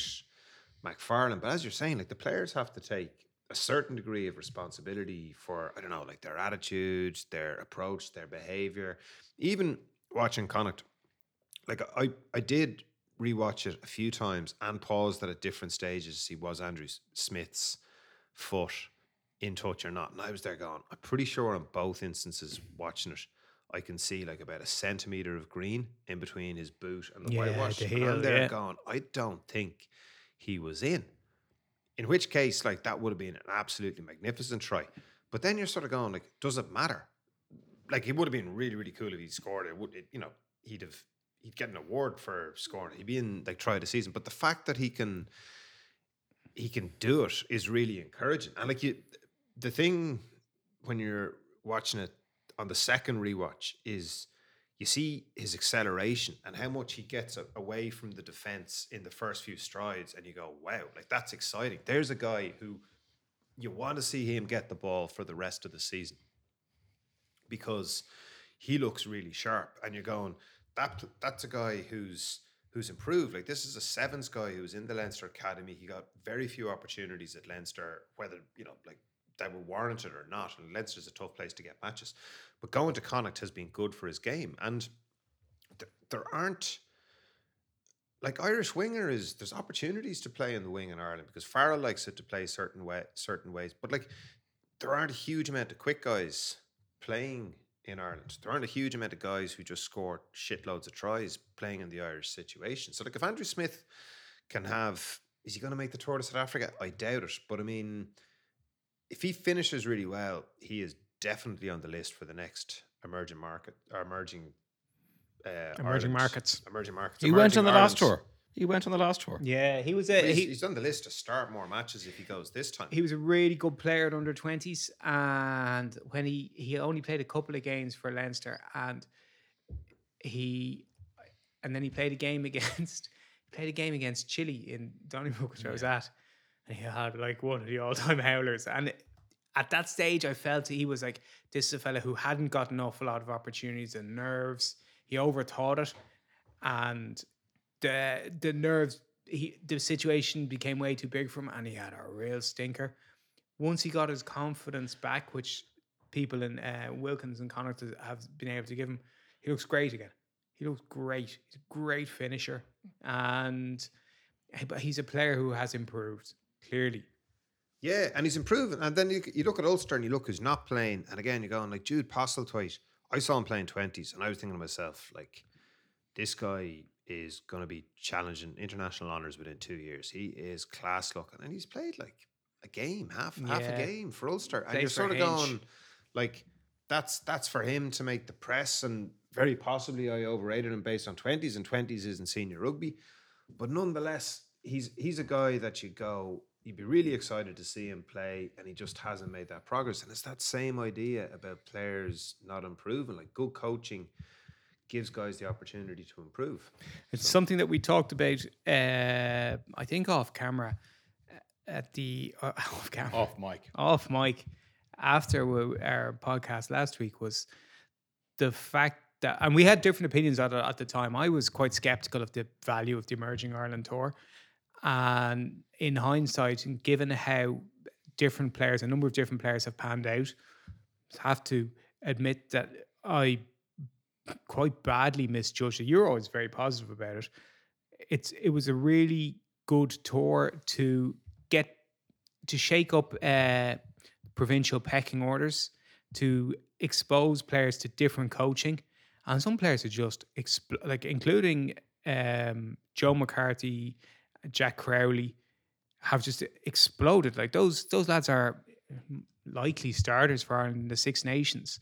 McFarland. But as you're saying, like the players have to take a certain degree of responsibility for, I don't know, like their attitudes, their approach, their behavior. Even watching Connacht, like I, I did rewatch it a few times and paused at at different stages to see was Andrew Smith's foot in touch or not. And I was there going, I'm pretty sure on both instances watching it, I can see like about a centimeter of green in between his boot and the Yeah, whitewash. the and heel, I'm there yeah. going, I don't think he was in. In which case, like that would have been an absolutely magnificent try. But then you're sort of going, like, does it matter? Like it would have been really, really cool if he scored it. Would it, you know, he'd have he'd get an award for scoring. He'd be in like try of the season. But the fact that he can he can do it is really encouraging. And like you the thing when you're watching it on the second rewatch is you see his acceleration and how much he gets away from the defense in the first few strides, and you go, "Wow, like that's exciting." There's a guy who you want to see him get the ball for the rest of the season because he looks really sharp, and you're going, "That that's a guy who's." Who's improved? Like this is a sevens guy who's in the Leinster academy. He got very few opportunities at Leinster, whether you know, like that were warranted or not. And Leinster's a tough place to get matches. But going to Connacht has been good for his game. And th- there aren't like Irish winger is there's opportunities to play in the wing in Ireland because Farrell likes it to play certain way certain ways. But like there aren't a huge amount of quick guys playing in Ireland. There aren't a huge amount of guys who just score shitloads of tries playing in the Irish situation. So like if Andrew Smith can have is he going to make the tour to South Africa? I doubt it. But I mean, if he finishes really well, he is definitely on the list for the next emerging market or emerging uh, Emerging Ireland- markets. Emerging markets. He went on the emerging last tour. He went on the last tour. Yeah, he was But a He's, he, he's on the list to start more matches if he goes this time. he was a really good player at under twenties, and when he he only played a couple of games for Leinster, and he and then he played a game against he played a game against Chile in Donnybrook, which I was at, and he had like one of the all time howlers. And at that stage, I felt he was like this is a fella who hadn't got an awful lot of opportunities and nerves. He overthought it, and the the nerves. He, the situation became way too big for him, and he had a real stinker. Once he got his confidence back, which people in uh, Wilkins and Connacht have been able to give him, he looks great again. He looks great. He's a great finisher, and but he's a player who has improved clearly. Yeah, and he's improving. And then you, you look at Ulster and you look who's not playing. And again, you're going like Jude Postlethwaite. I saw him playing 20s and I was thinking to myself, like, this guy is going to be challenging international honours within two years. He is class looking. And he's played like a game, half half a game for Ulster. And you're sort of Hinch. going, like, that's that's for him to make the press. And very possibly I overrated him based on 20s, and 20s isn't senior rugby. But nonetheless, he's he's a guy that you go, you'd be really excited to see him play, and he just hasn't made that progress. And it's that same idea about players not improving. Like good coaching gives guys the opportunity to improve. It's something that we talked about, uh, I think, off camera uh, at the uh, off camera Off mic. off mic after we- our podcast last week was the fact that, and we had different opinions at, it at the time. I was quite skeptical of the value of the emerging Ireland tour, and in hindsight, and given how different players, a number of different players have panned out, have to admit that I quite badly misjudged it. You're always very positive about it. It's it was a really good tour to get to shake up uh, provincial pecking orders, to expose players to different coaching, and some players are just expl- like including um, Joe McCarthy, Jack Crowley, have just exploded. Like those those lads are likely starters for Ireland in the Six Nations.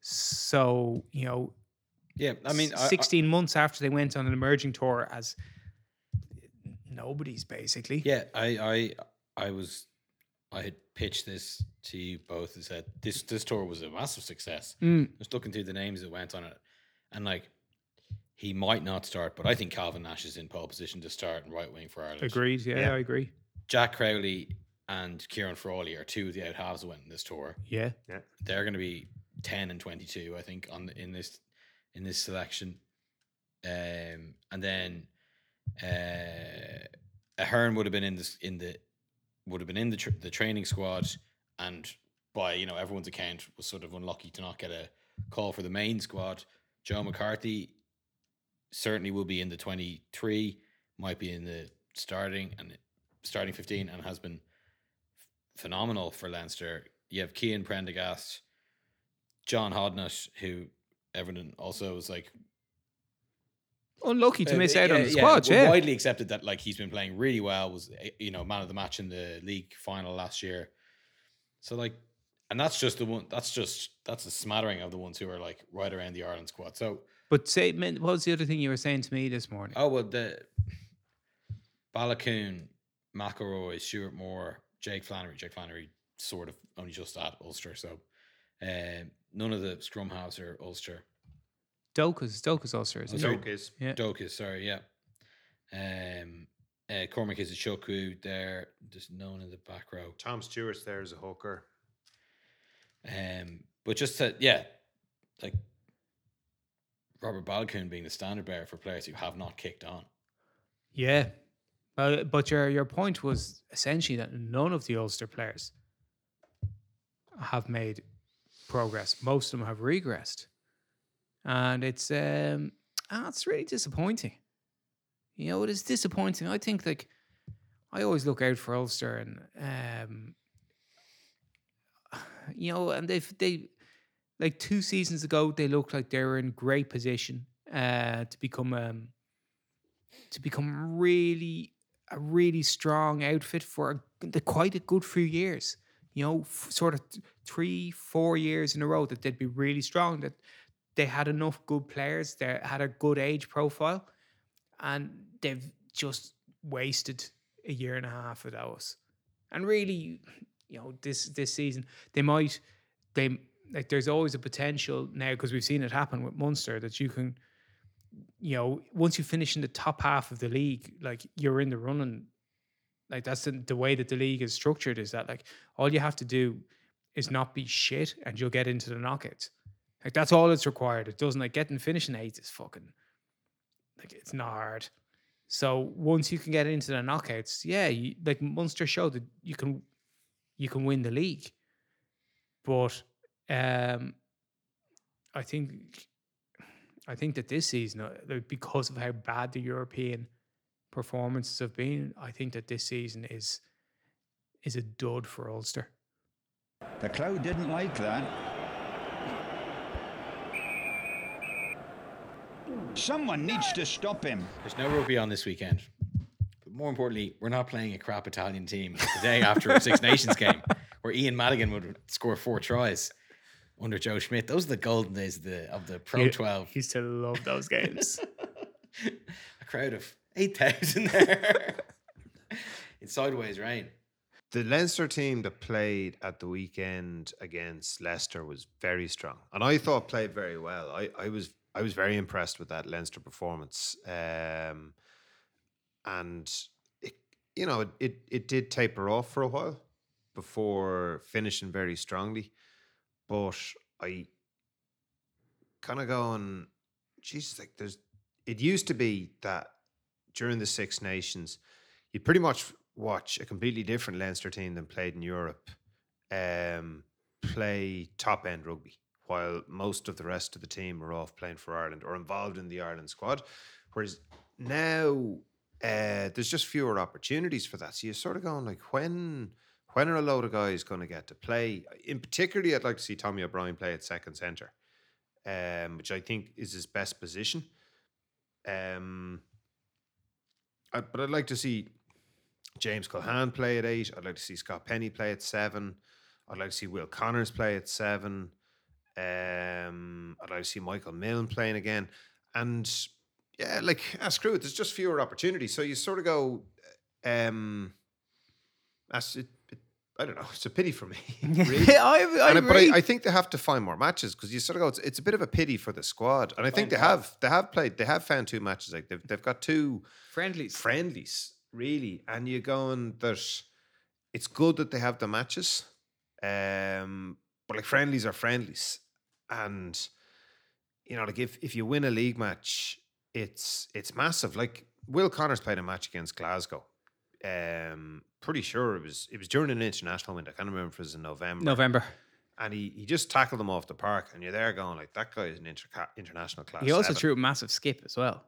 So you know, Yeah, I mean, I- I- 16 months after they went on an emerging tour as nobody's basically. Yeah, I, I, I was, I had pitched this to you both and said this this tour was a massive success. Mm. Just looking through the names that went on it, and like, he might not start, but I think Calvin Nash is in pole position to start in right wing for Ireland. Agreed. Yeah, Yeah. I agree. Jack Crowley and Ciarán Frawley are two of the out halves that went in this tour. Yeah, yeah. They're going to be ten and twenty two, I think, on the, in this in this selection. Um, and then uh, Ahern would have been in this in the would have been in the tr- the training squad, and by you know everyone's account was sort of unlucky to not get a call for the main squad. Joe McCarthy certainly will be in the twenty three, might be in the starting and starting fifteen, and has been phenomenal for Leinster. You have Cian Prendergast, John Hodnett, who Everton also was like Unlucky to uh, miss out on the yeah, squad. w- Yeah. widely accepted that like he's been playing really well. Was eh, you know man of the match in the league final last year. So like, and that's just the one. That's just that's a smattering of the ones who are like right around the Ireland squad. So But say, what was the other thing you were saying to me this morning? oh well, the Baloucoune, McElroy, Stewart Moore, Jake Flannery. Jake Flannery sort of only just at Ulster. So uh, none of the scrum halves are Ulster. Doka's Doka's Ulster, isn't sorry. it? Joke Yeah. Doka, sorry, yeah. Um, uh, Cormac Izuchukwu there, just known in the back row. Tom Stewart's there as a hooker. Um, but just to, yeah, like Robert Baloucoune being the standard bearer for players who have not kicked on. Yeah. Uh, but your your point was essentially that none of the Ulster players have made progress. Most of them have regressed, and it's um, ah, it's really disappointing. You know, it is disappointing. I think like I always look out for Ulster, and um, you know, and they've they like two seasons ago they looked like they were in great position uh, to become um, to become really a really strong outfit for a, quite a good few years. You know, f- sort of th- three, four years in a row that they'd be really strong. That they had enough good players. They had a good age profile, and they've just wasted a year and a half of those. And really, you know, this this season they might they like. There's always a potential now because we've seen it happen with Munster that you can you know, once you finish in the top half of the league, like you're in the running. Like that's the, the way that the league is structured. Is that like all you have to do is not be shit, and you'll get into the knockouts. Like that's all it's required. It doesn't like getting finishing eight is fucking like it's not hard. So once you can get into the knockouts, yeah, you, like Munster showed that you can you can win the league. But um, I think I think that this season, uh, because of how bad the European performances have been, I think that this season is is a dud for Ulster. The crowd didn't like that. Someone needs to stop him. There's no rugby on this weekend. But more importantly, we're not playing a crap Italian team the day after a Six Nations game where Ian Madigan would score four tries under Joe Schmidt. Those are the golden days of the, of the Pro 12. Used to love those games. a crowd of 8,000 there. in sideways rain. The Leinster team that played at the weekend against Leicester was very strong, and I thought played very well. I, I was I was very impressed with that Leinster performance, um, and it, you know it, it it did taper off for a while before finishing very strongly, but I kind of going, Jesus, like there's it used to be that during the Six Nations, you'd pretty much watch a completely different Leinster team than played in Europe um, play top end rugby, while most of the rest of the team are off playing for Ireland or involved in the Ireland squad. Whereas now uh, there's just fewer opportunities for that. So you're sort of going like, when when are a load of guys going to get to play? In particularly, I'd like to see Tommy O'Brien play at second centre, um, which I think is his best position. Um, I, but I'd like to see James Culhane play at eight. I'd like to see Scott Penny play at seven. I'd like to see Will Connors play at seven. Um, I'd like to see Michael Milne playing again. And yeah, like ah, screw it. There's just fewer opportunities. So you sort of go, um, that's it. I don't know. It's a pity for me. really. I, I And but. I, I think they have to find more matches because you sort of go. It's, it's a bit of a pity for the squad, and I think they have. They have played. They have found two matches. Like they've they've got two Friendlies. friendlies, really. And you're going, there's, it's good that they have the matches, um, but like friendlies are friendlies, and you know, like if if you win a league match, it's it's massive. Like Will Connors played a match against Glasgow. Um, pretty sure it was it was during an international window. I can't remember if it was in November. November. And he, he just tackled them off the park, and you're there going like that guy is an inter- international class. He also seven." threw a massive skip as well.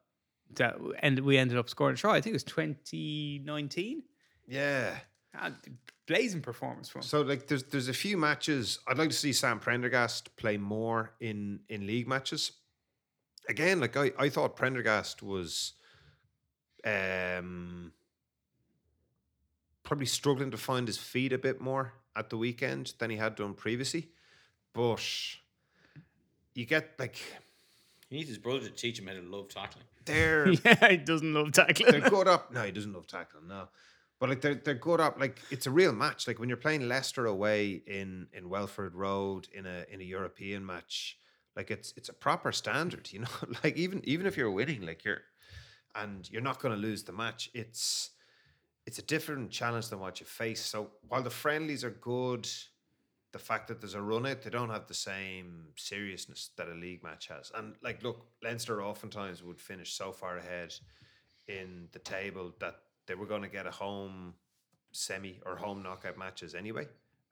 That and we ended up scoring a try. I think it was 2019. Yeah. Ah, blazing performance from him. So like there's there's a few matches I'd like to see Sam Prendergast play more in in league matches. Again, like I, I thought Prendergast was um probably struggling to find his feet a bit more at the weekend than he had done previously. But you get like He needs his brother to teach him how to love tackling. they're yeah, he doesn't love tackling. they're good up. No, he doesn't love tackling. No, But like they're they're good up like it's a real match. Like when you're playing Leicester away in in Welford Road in a in a European match, like it's it's a proper standard, you know. like even even if you're winning, like you're and you're not going to lose the match. It's it's a different challenge than what you face. So while the friendlies are good, the fact that there's a run out, they don't have the same seriousness that a league match has. And like, look, Leinster oftentimes would finish so far ahead in the table that they were going to get a home semi or home knockout matches anyway.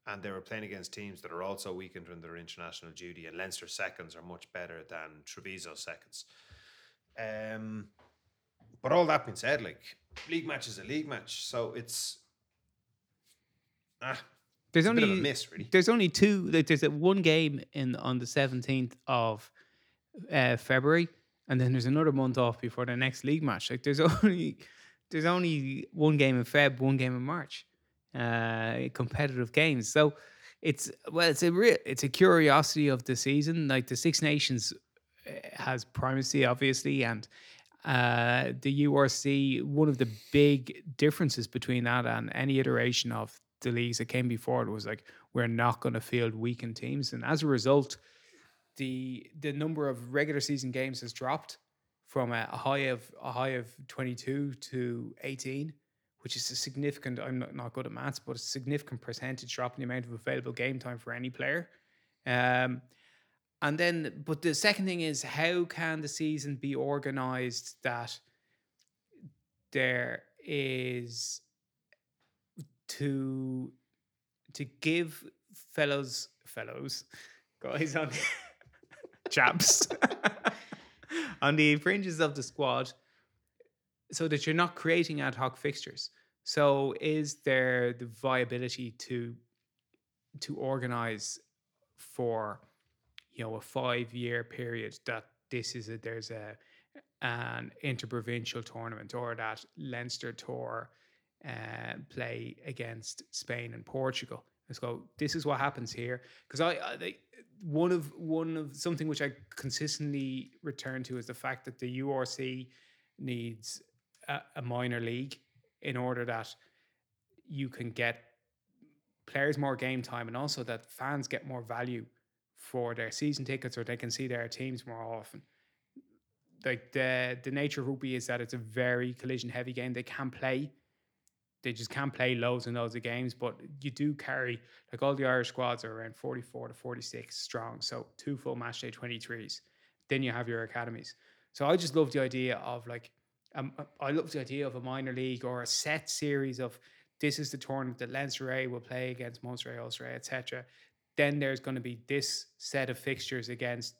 And they were playing against teams that are also weakened in their international duty. And Leinster seconds are much better than Treviso seconds. Um, but all that being said, like league match is a league match, so it's ah, There's it's only bit of a miss, really. There's only two. There's a one game in on the seventeenth of uh, February, and then there's another month off before the next league match. Like there's only there's only one game in Feb, one game in March, uh, competitive games. So it's well, it's a real, it's a curiosity of the season. Like the Six Nations uh, has primacy, obviously, and uh, the URC. One of the big differences between that and any iteration of the leagues that came before it was like we're not going to field weakened teams, and as a result, the the number of regular season games has dropped from a, high of a high of 22 to 18 which is a significant i'm not, not good at maths but a significant percentage drop in the amount of available game time for any player um, and then but the second thing is how can the season be organized that there is to to give fellows fellows guys on chaps. on the fringes of the squad so that you're not creating ad hoc fixtures. So is there the viability to to organize for you know a five year period that this is a there's a an interprovincial tournament or that Leinster tour uh, play against Spain and Portugal. Let's go. This is what happens here because I, I they, one of one of something which I consistently return to is the fact that the URC needs a, a minor league in order that you can get players more game time and also that fans get more value for their season tickets or they can see their teams more often. Like the the nature of rugby is that it's a very collision heavy game. They can play. They just can't play loads and loads of games, but you do carry like all the Irish squads are around 44 to 46 strong. So two full match day 23s. Then you have your academies. So I just love the idea of like um, I love the idea of a minor league or a set series of this is the tournament that Leinster will play against Munster A, Ulster etc. Then there's going to be this set of fixtures against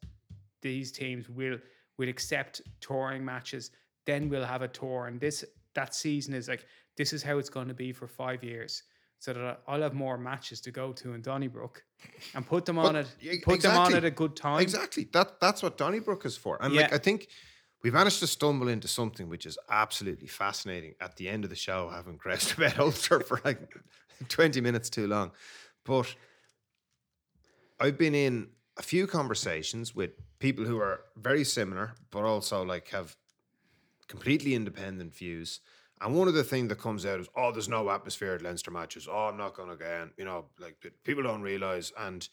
these teams. We'll we'll accept touring matches. Then we'll have a tour, and this that season is like this is how it's going to be for five years. So that I'll have more matches to go to in Donnybrook, and put them on it. Put them on exactly. at a good time. Exactly. That that's what Donnybrook is for. And like I think we managed to stumble into something which is absolutely fascinating at the end of the show, having groused about Ulster for like 20 minutes too long. But I've been in a few conversations with people who are very similar, but also like have completely independent views. And one of the things that comes out is, oh, there's no atmosphere at Leinster matches. Oh, I'm not going to go. You know, like people don't realize. And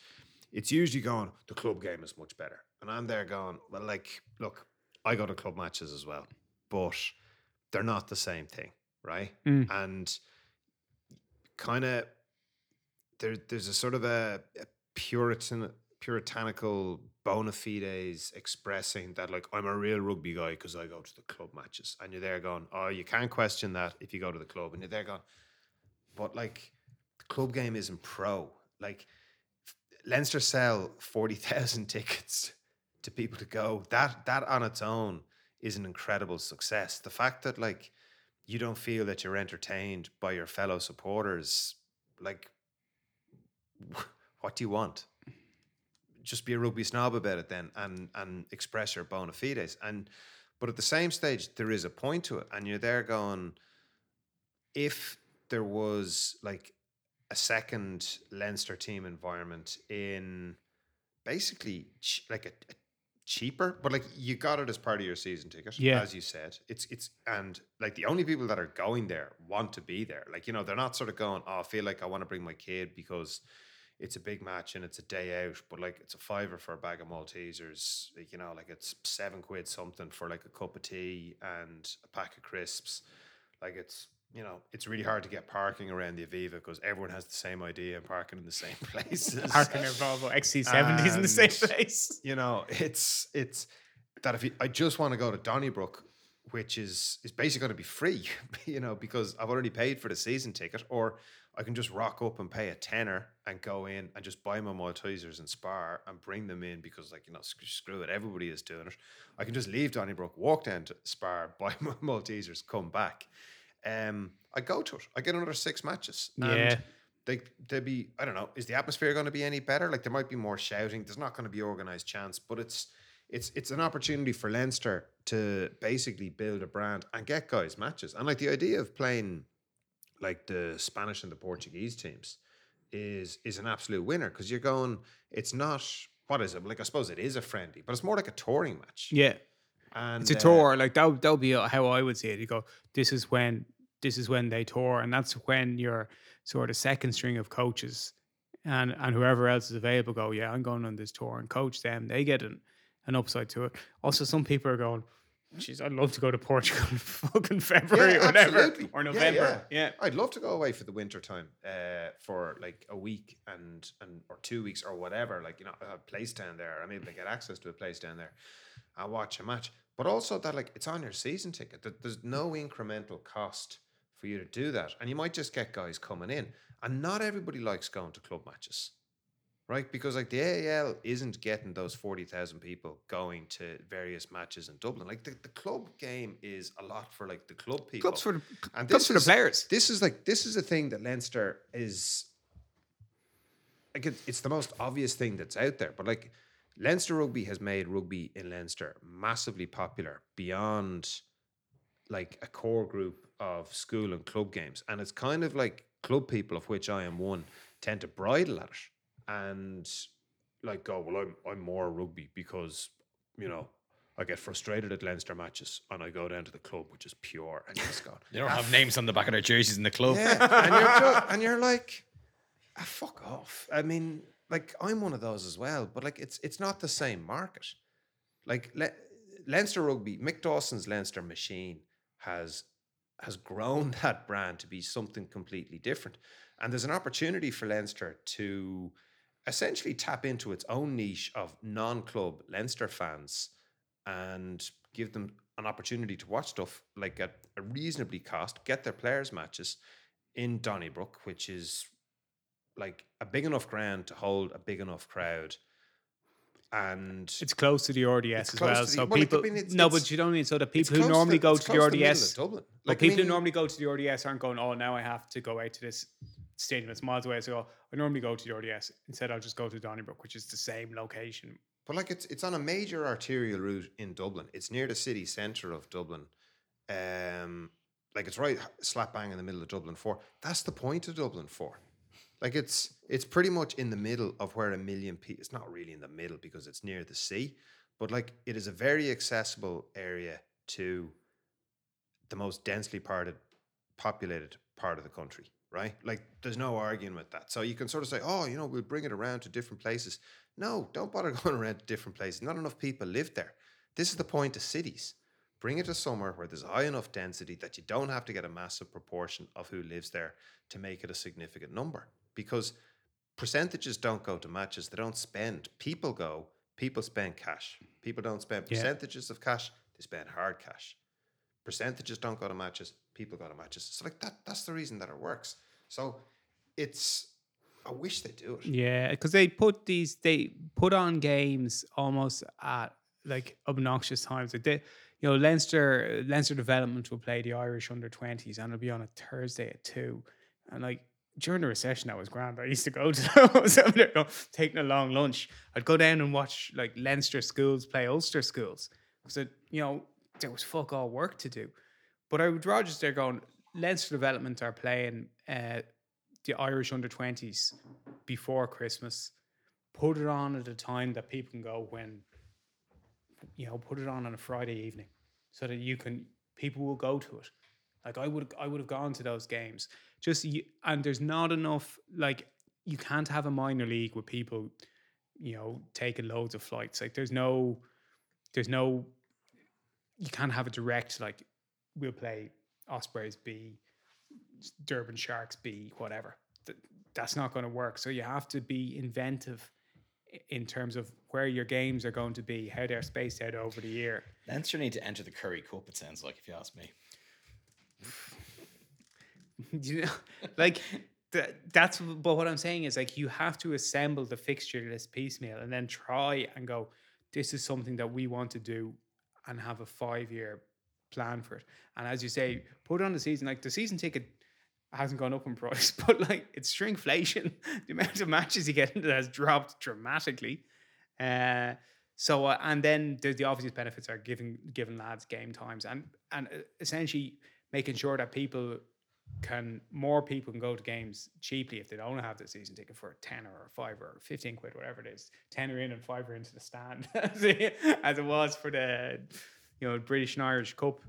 it's usually going, the club game is much better. And I'm there going, well, like, look, I go to club matches as well, but they're not the same thing, right? Mm. And kind of there, there's a sort of a, a Puritan, puritanical bona fides expressing that, like, I'm a real rugby guy because I go to the club matches. And you're there going, oh, you can't question that if you go to the club. And you're there going, but like, the club game isn't pro. Like, Leinster sell 40,000 tickets to people to go. That that on its own is an incredible success. The fact that like you don't feel that you're entertained by your fellow supporters, like what do you want? Just be a rugby snob about it then and and express your bona fides. And but at the same stage, there is a point to it, and you're there going, if there was like a second Leinster team environment in basically ch- like a, a cheaper, but like you got it as part of your season ticket, Yeah. as you said. It's it's and like the only people that are going there want to be there. Like you know, they're not sort of going, "Oh, I feel like I want to bring my kid because it's a big match and it's a day out." But like it's a fiver for a bag of Maltesers. You know, like it's seven quid something for like a cup of tea and a pack of crisps. Like it's you know, it's really hard to get parking around the Aviva because everyone has the same idea and parking in the same places Parking their Volvo XC70s in the same place. you know, it's it's that if you, I just want to go to Donnybrook, which is is basically going to be free, you know, because I've already paid for the season ticket, or I can just rock up and pay a tenner and go in and just buy my Maltesers and Spar and bring them in because, like, you know, sc- screw it, everybody is doing it. I can just leave Donnybrook, walk down to Spar, buy my Maltesers, come back. Um, I go to it. I get another six matches. Yeah. And they they'd be I don't know is the atmosphere going to be any better like there might be more shouting there's not going to be organized chants but it's it's it's an opportunity for Leinster to basically build a brand and get guys matches and like the idea of playing like the Spanish and the Portuguese teams is is an absolute winner because you're going it's not what is it like I suppose it is a friendly but it's more like a touring match Yeah. and It's a uh, tour. Like that that'll be how I would see it. You go, this is when this is when they tour, and that's when your sort of second string of coaches and and whoever else is available go, yeah, I'm going on this tour and coach them. They get an, an upside to it. Also, some people are going, Jeez, I'd love to go to Portugal in fucking February or whatever. absolutely. Or Yeah, November. Yeah. I'd love to go away for the winter time, uh, for like a week and and or two weeks or whatever. Like you know, a place down there. I'm able to get access to a place down there. and watch a match, but also that like it's on your season ticket. That there's no incremental cost for you to do that, and you might just get guys coming in. And not everybody likes going to club matches, right? Because like the AIL isn't getting those forty thousand people going to various matches in Dublin. Like the, the club game is a lot for like the club people. Clubs for the And clubs this for the is- players. This is like this is a thing that Leinster is like it, it's the most obvious thing that's out there. But like Leinster rugby has made rugby in Leinster massively popular beyond like a core group of school and club games. And it's kind of like club people, of which I am one, tend to bridle at it and like go, well, I'm I'm more rugby because, you know, I get frustrated at Leinster matches and I go down to the club, which is pure. And just go, They don't have names on the back of their jerseys in the club. yeah, and you're ju- and you're like, ah, fuck off. I mean, like I'm one of those as well, but like it's it's not the same market. Like Le- Leinster rugby, Mick Dawson's Leinster machine has has grown that brand to be something completely different, and there's an opportunity for Leinster to essentially tap into its own niche of non-club Leinster fans and give them an opportunity to watch stuff like at a reasonably cost, get their players matches in Donnybrook, which is like a big enough ground to hold a big enough crowd. And It's close to the RDS as well. the- So well, like, I people, mean, it's- no, it's- but you don't mean so the people who normally to- go to the RDS, Dublin. but Like, I people mean- who normally go to the RDS aren't going. Oh, now I have to go out to this stadium. It's miles away. So I normally go to the RDS. Instead, I'll just go to Donnybrook, which is the same location. But like it's it's on a major arterial route in Dublin. It's near the city centre of Dublin. Um, like it's right slap bang in the middle of Dublin Four. That's the point of Dublin Four. Like it's it's pretty much in the middle of where a million people. It's not really in the middle because it's near the sea, but like it is a very accessible area to the most densely parted, populated part of the country. Right? Like there's no arguing with that. So you can sort of say, oh, you know, we'll bring it around to different places. No, don't bother going around to different places. Not enough people live there. This is the point of cities. Bring it to somewhere where there's high enough density that you don't have to get a massive proportion of who lives there to make it a significant number. Because percentages don't go to matches, they don't spend. People go, people spend cash. People don't spend Yeah. percentages of cash, they spend hard cash. Percentages don't go to matches, people go to matches. So like that that's the reason that it works. So it's I wish they do it. Yeah, because they put these, they put on games almost at like obnoxious times. Like they, you know, Leinster, Leinster Development will play the Irish under twenties, and it'll be on a Thursday at two. And like during the recession, that was grand. I used to go to those, taking a long lunch. I'd go down and watch like Leinster schools play Ulster schools because you know there was fuck all work to do. But I would rather just there going Leinster Development are playing uh, the Irish under 20s before Christmas. Put it on at a time that people can go when you know, put it on on a Friday evening so that you can people will go to it. Like I would I would have gone to those games. Just and there's not enough like you can't have a minor league with people, you know, taking loads of flights. Like there's no there's no you can't have a direct like we'll play Ospreys B, Durban Sharks B, whatever. That's not going to work. So you have to be inventive in terms of where your games are going to be, how they're spaced out over the year. Leinster need to enter the Currie Cup. It sounds like, if you ask me. you know, like th- that's but what I'm saying is like you have to assemble the fixture list piecemeal and then try and go. This is something that we want to do, and have a five year plan for it. And as you say, put on the season. Like the season ticket hasn't gone up in price, but like it's shrinkflation. the amount of matches you get into has dropped dramatically. Uh, so uh, and then the, the obvious benefits are giving giving lads game times and and uh, essentially making sure that people can more people can go to games cheaply if they don't have the season ticket for a 10 or a 5 or 15 quid whatever it is 10 or in and 5 or into the stand as it was for the you know British and Irish Cup.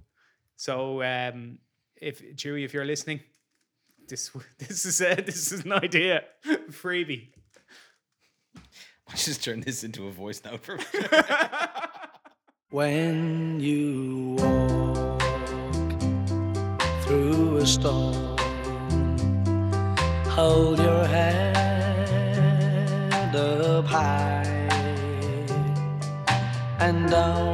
So um if Chewy if you're listening this this is a, this is an idea. Freebie. I just turn this into a voice note for me. When you walk through a storm, hold your head up high and don't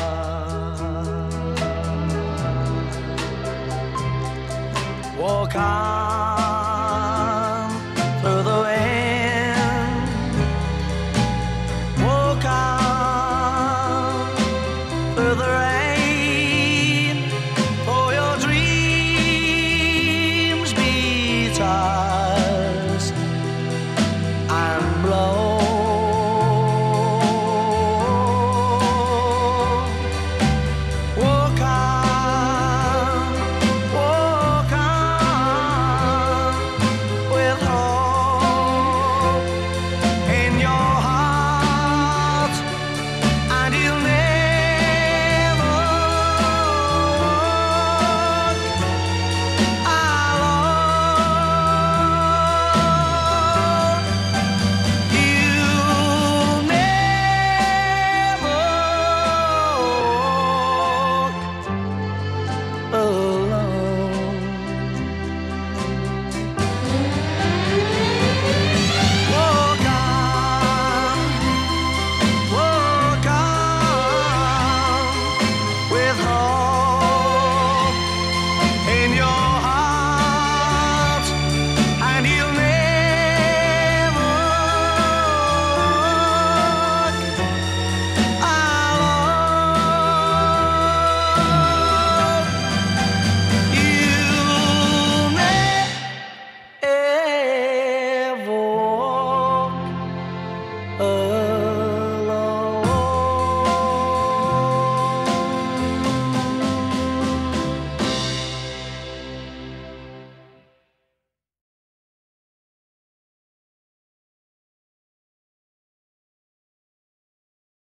On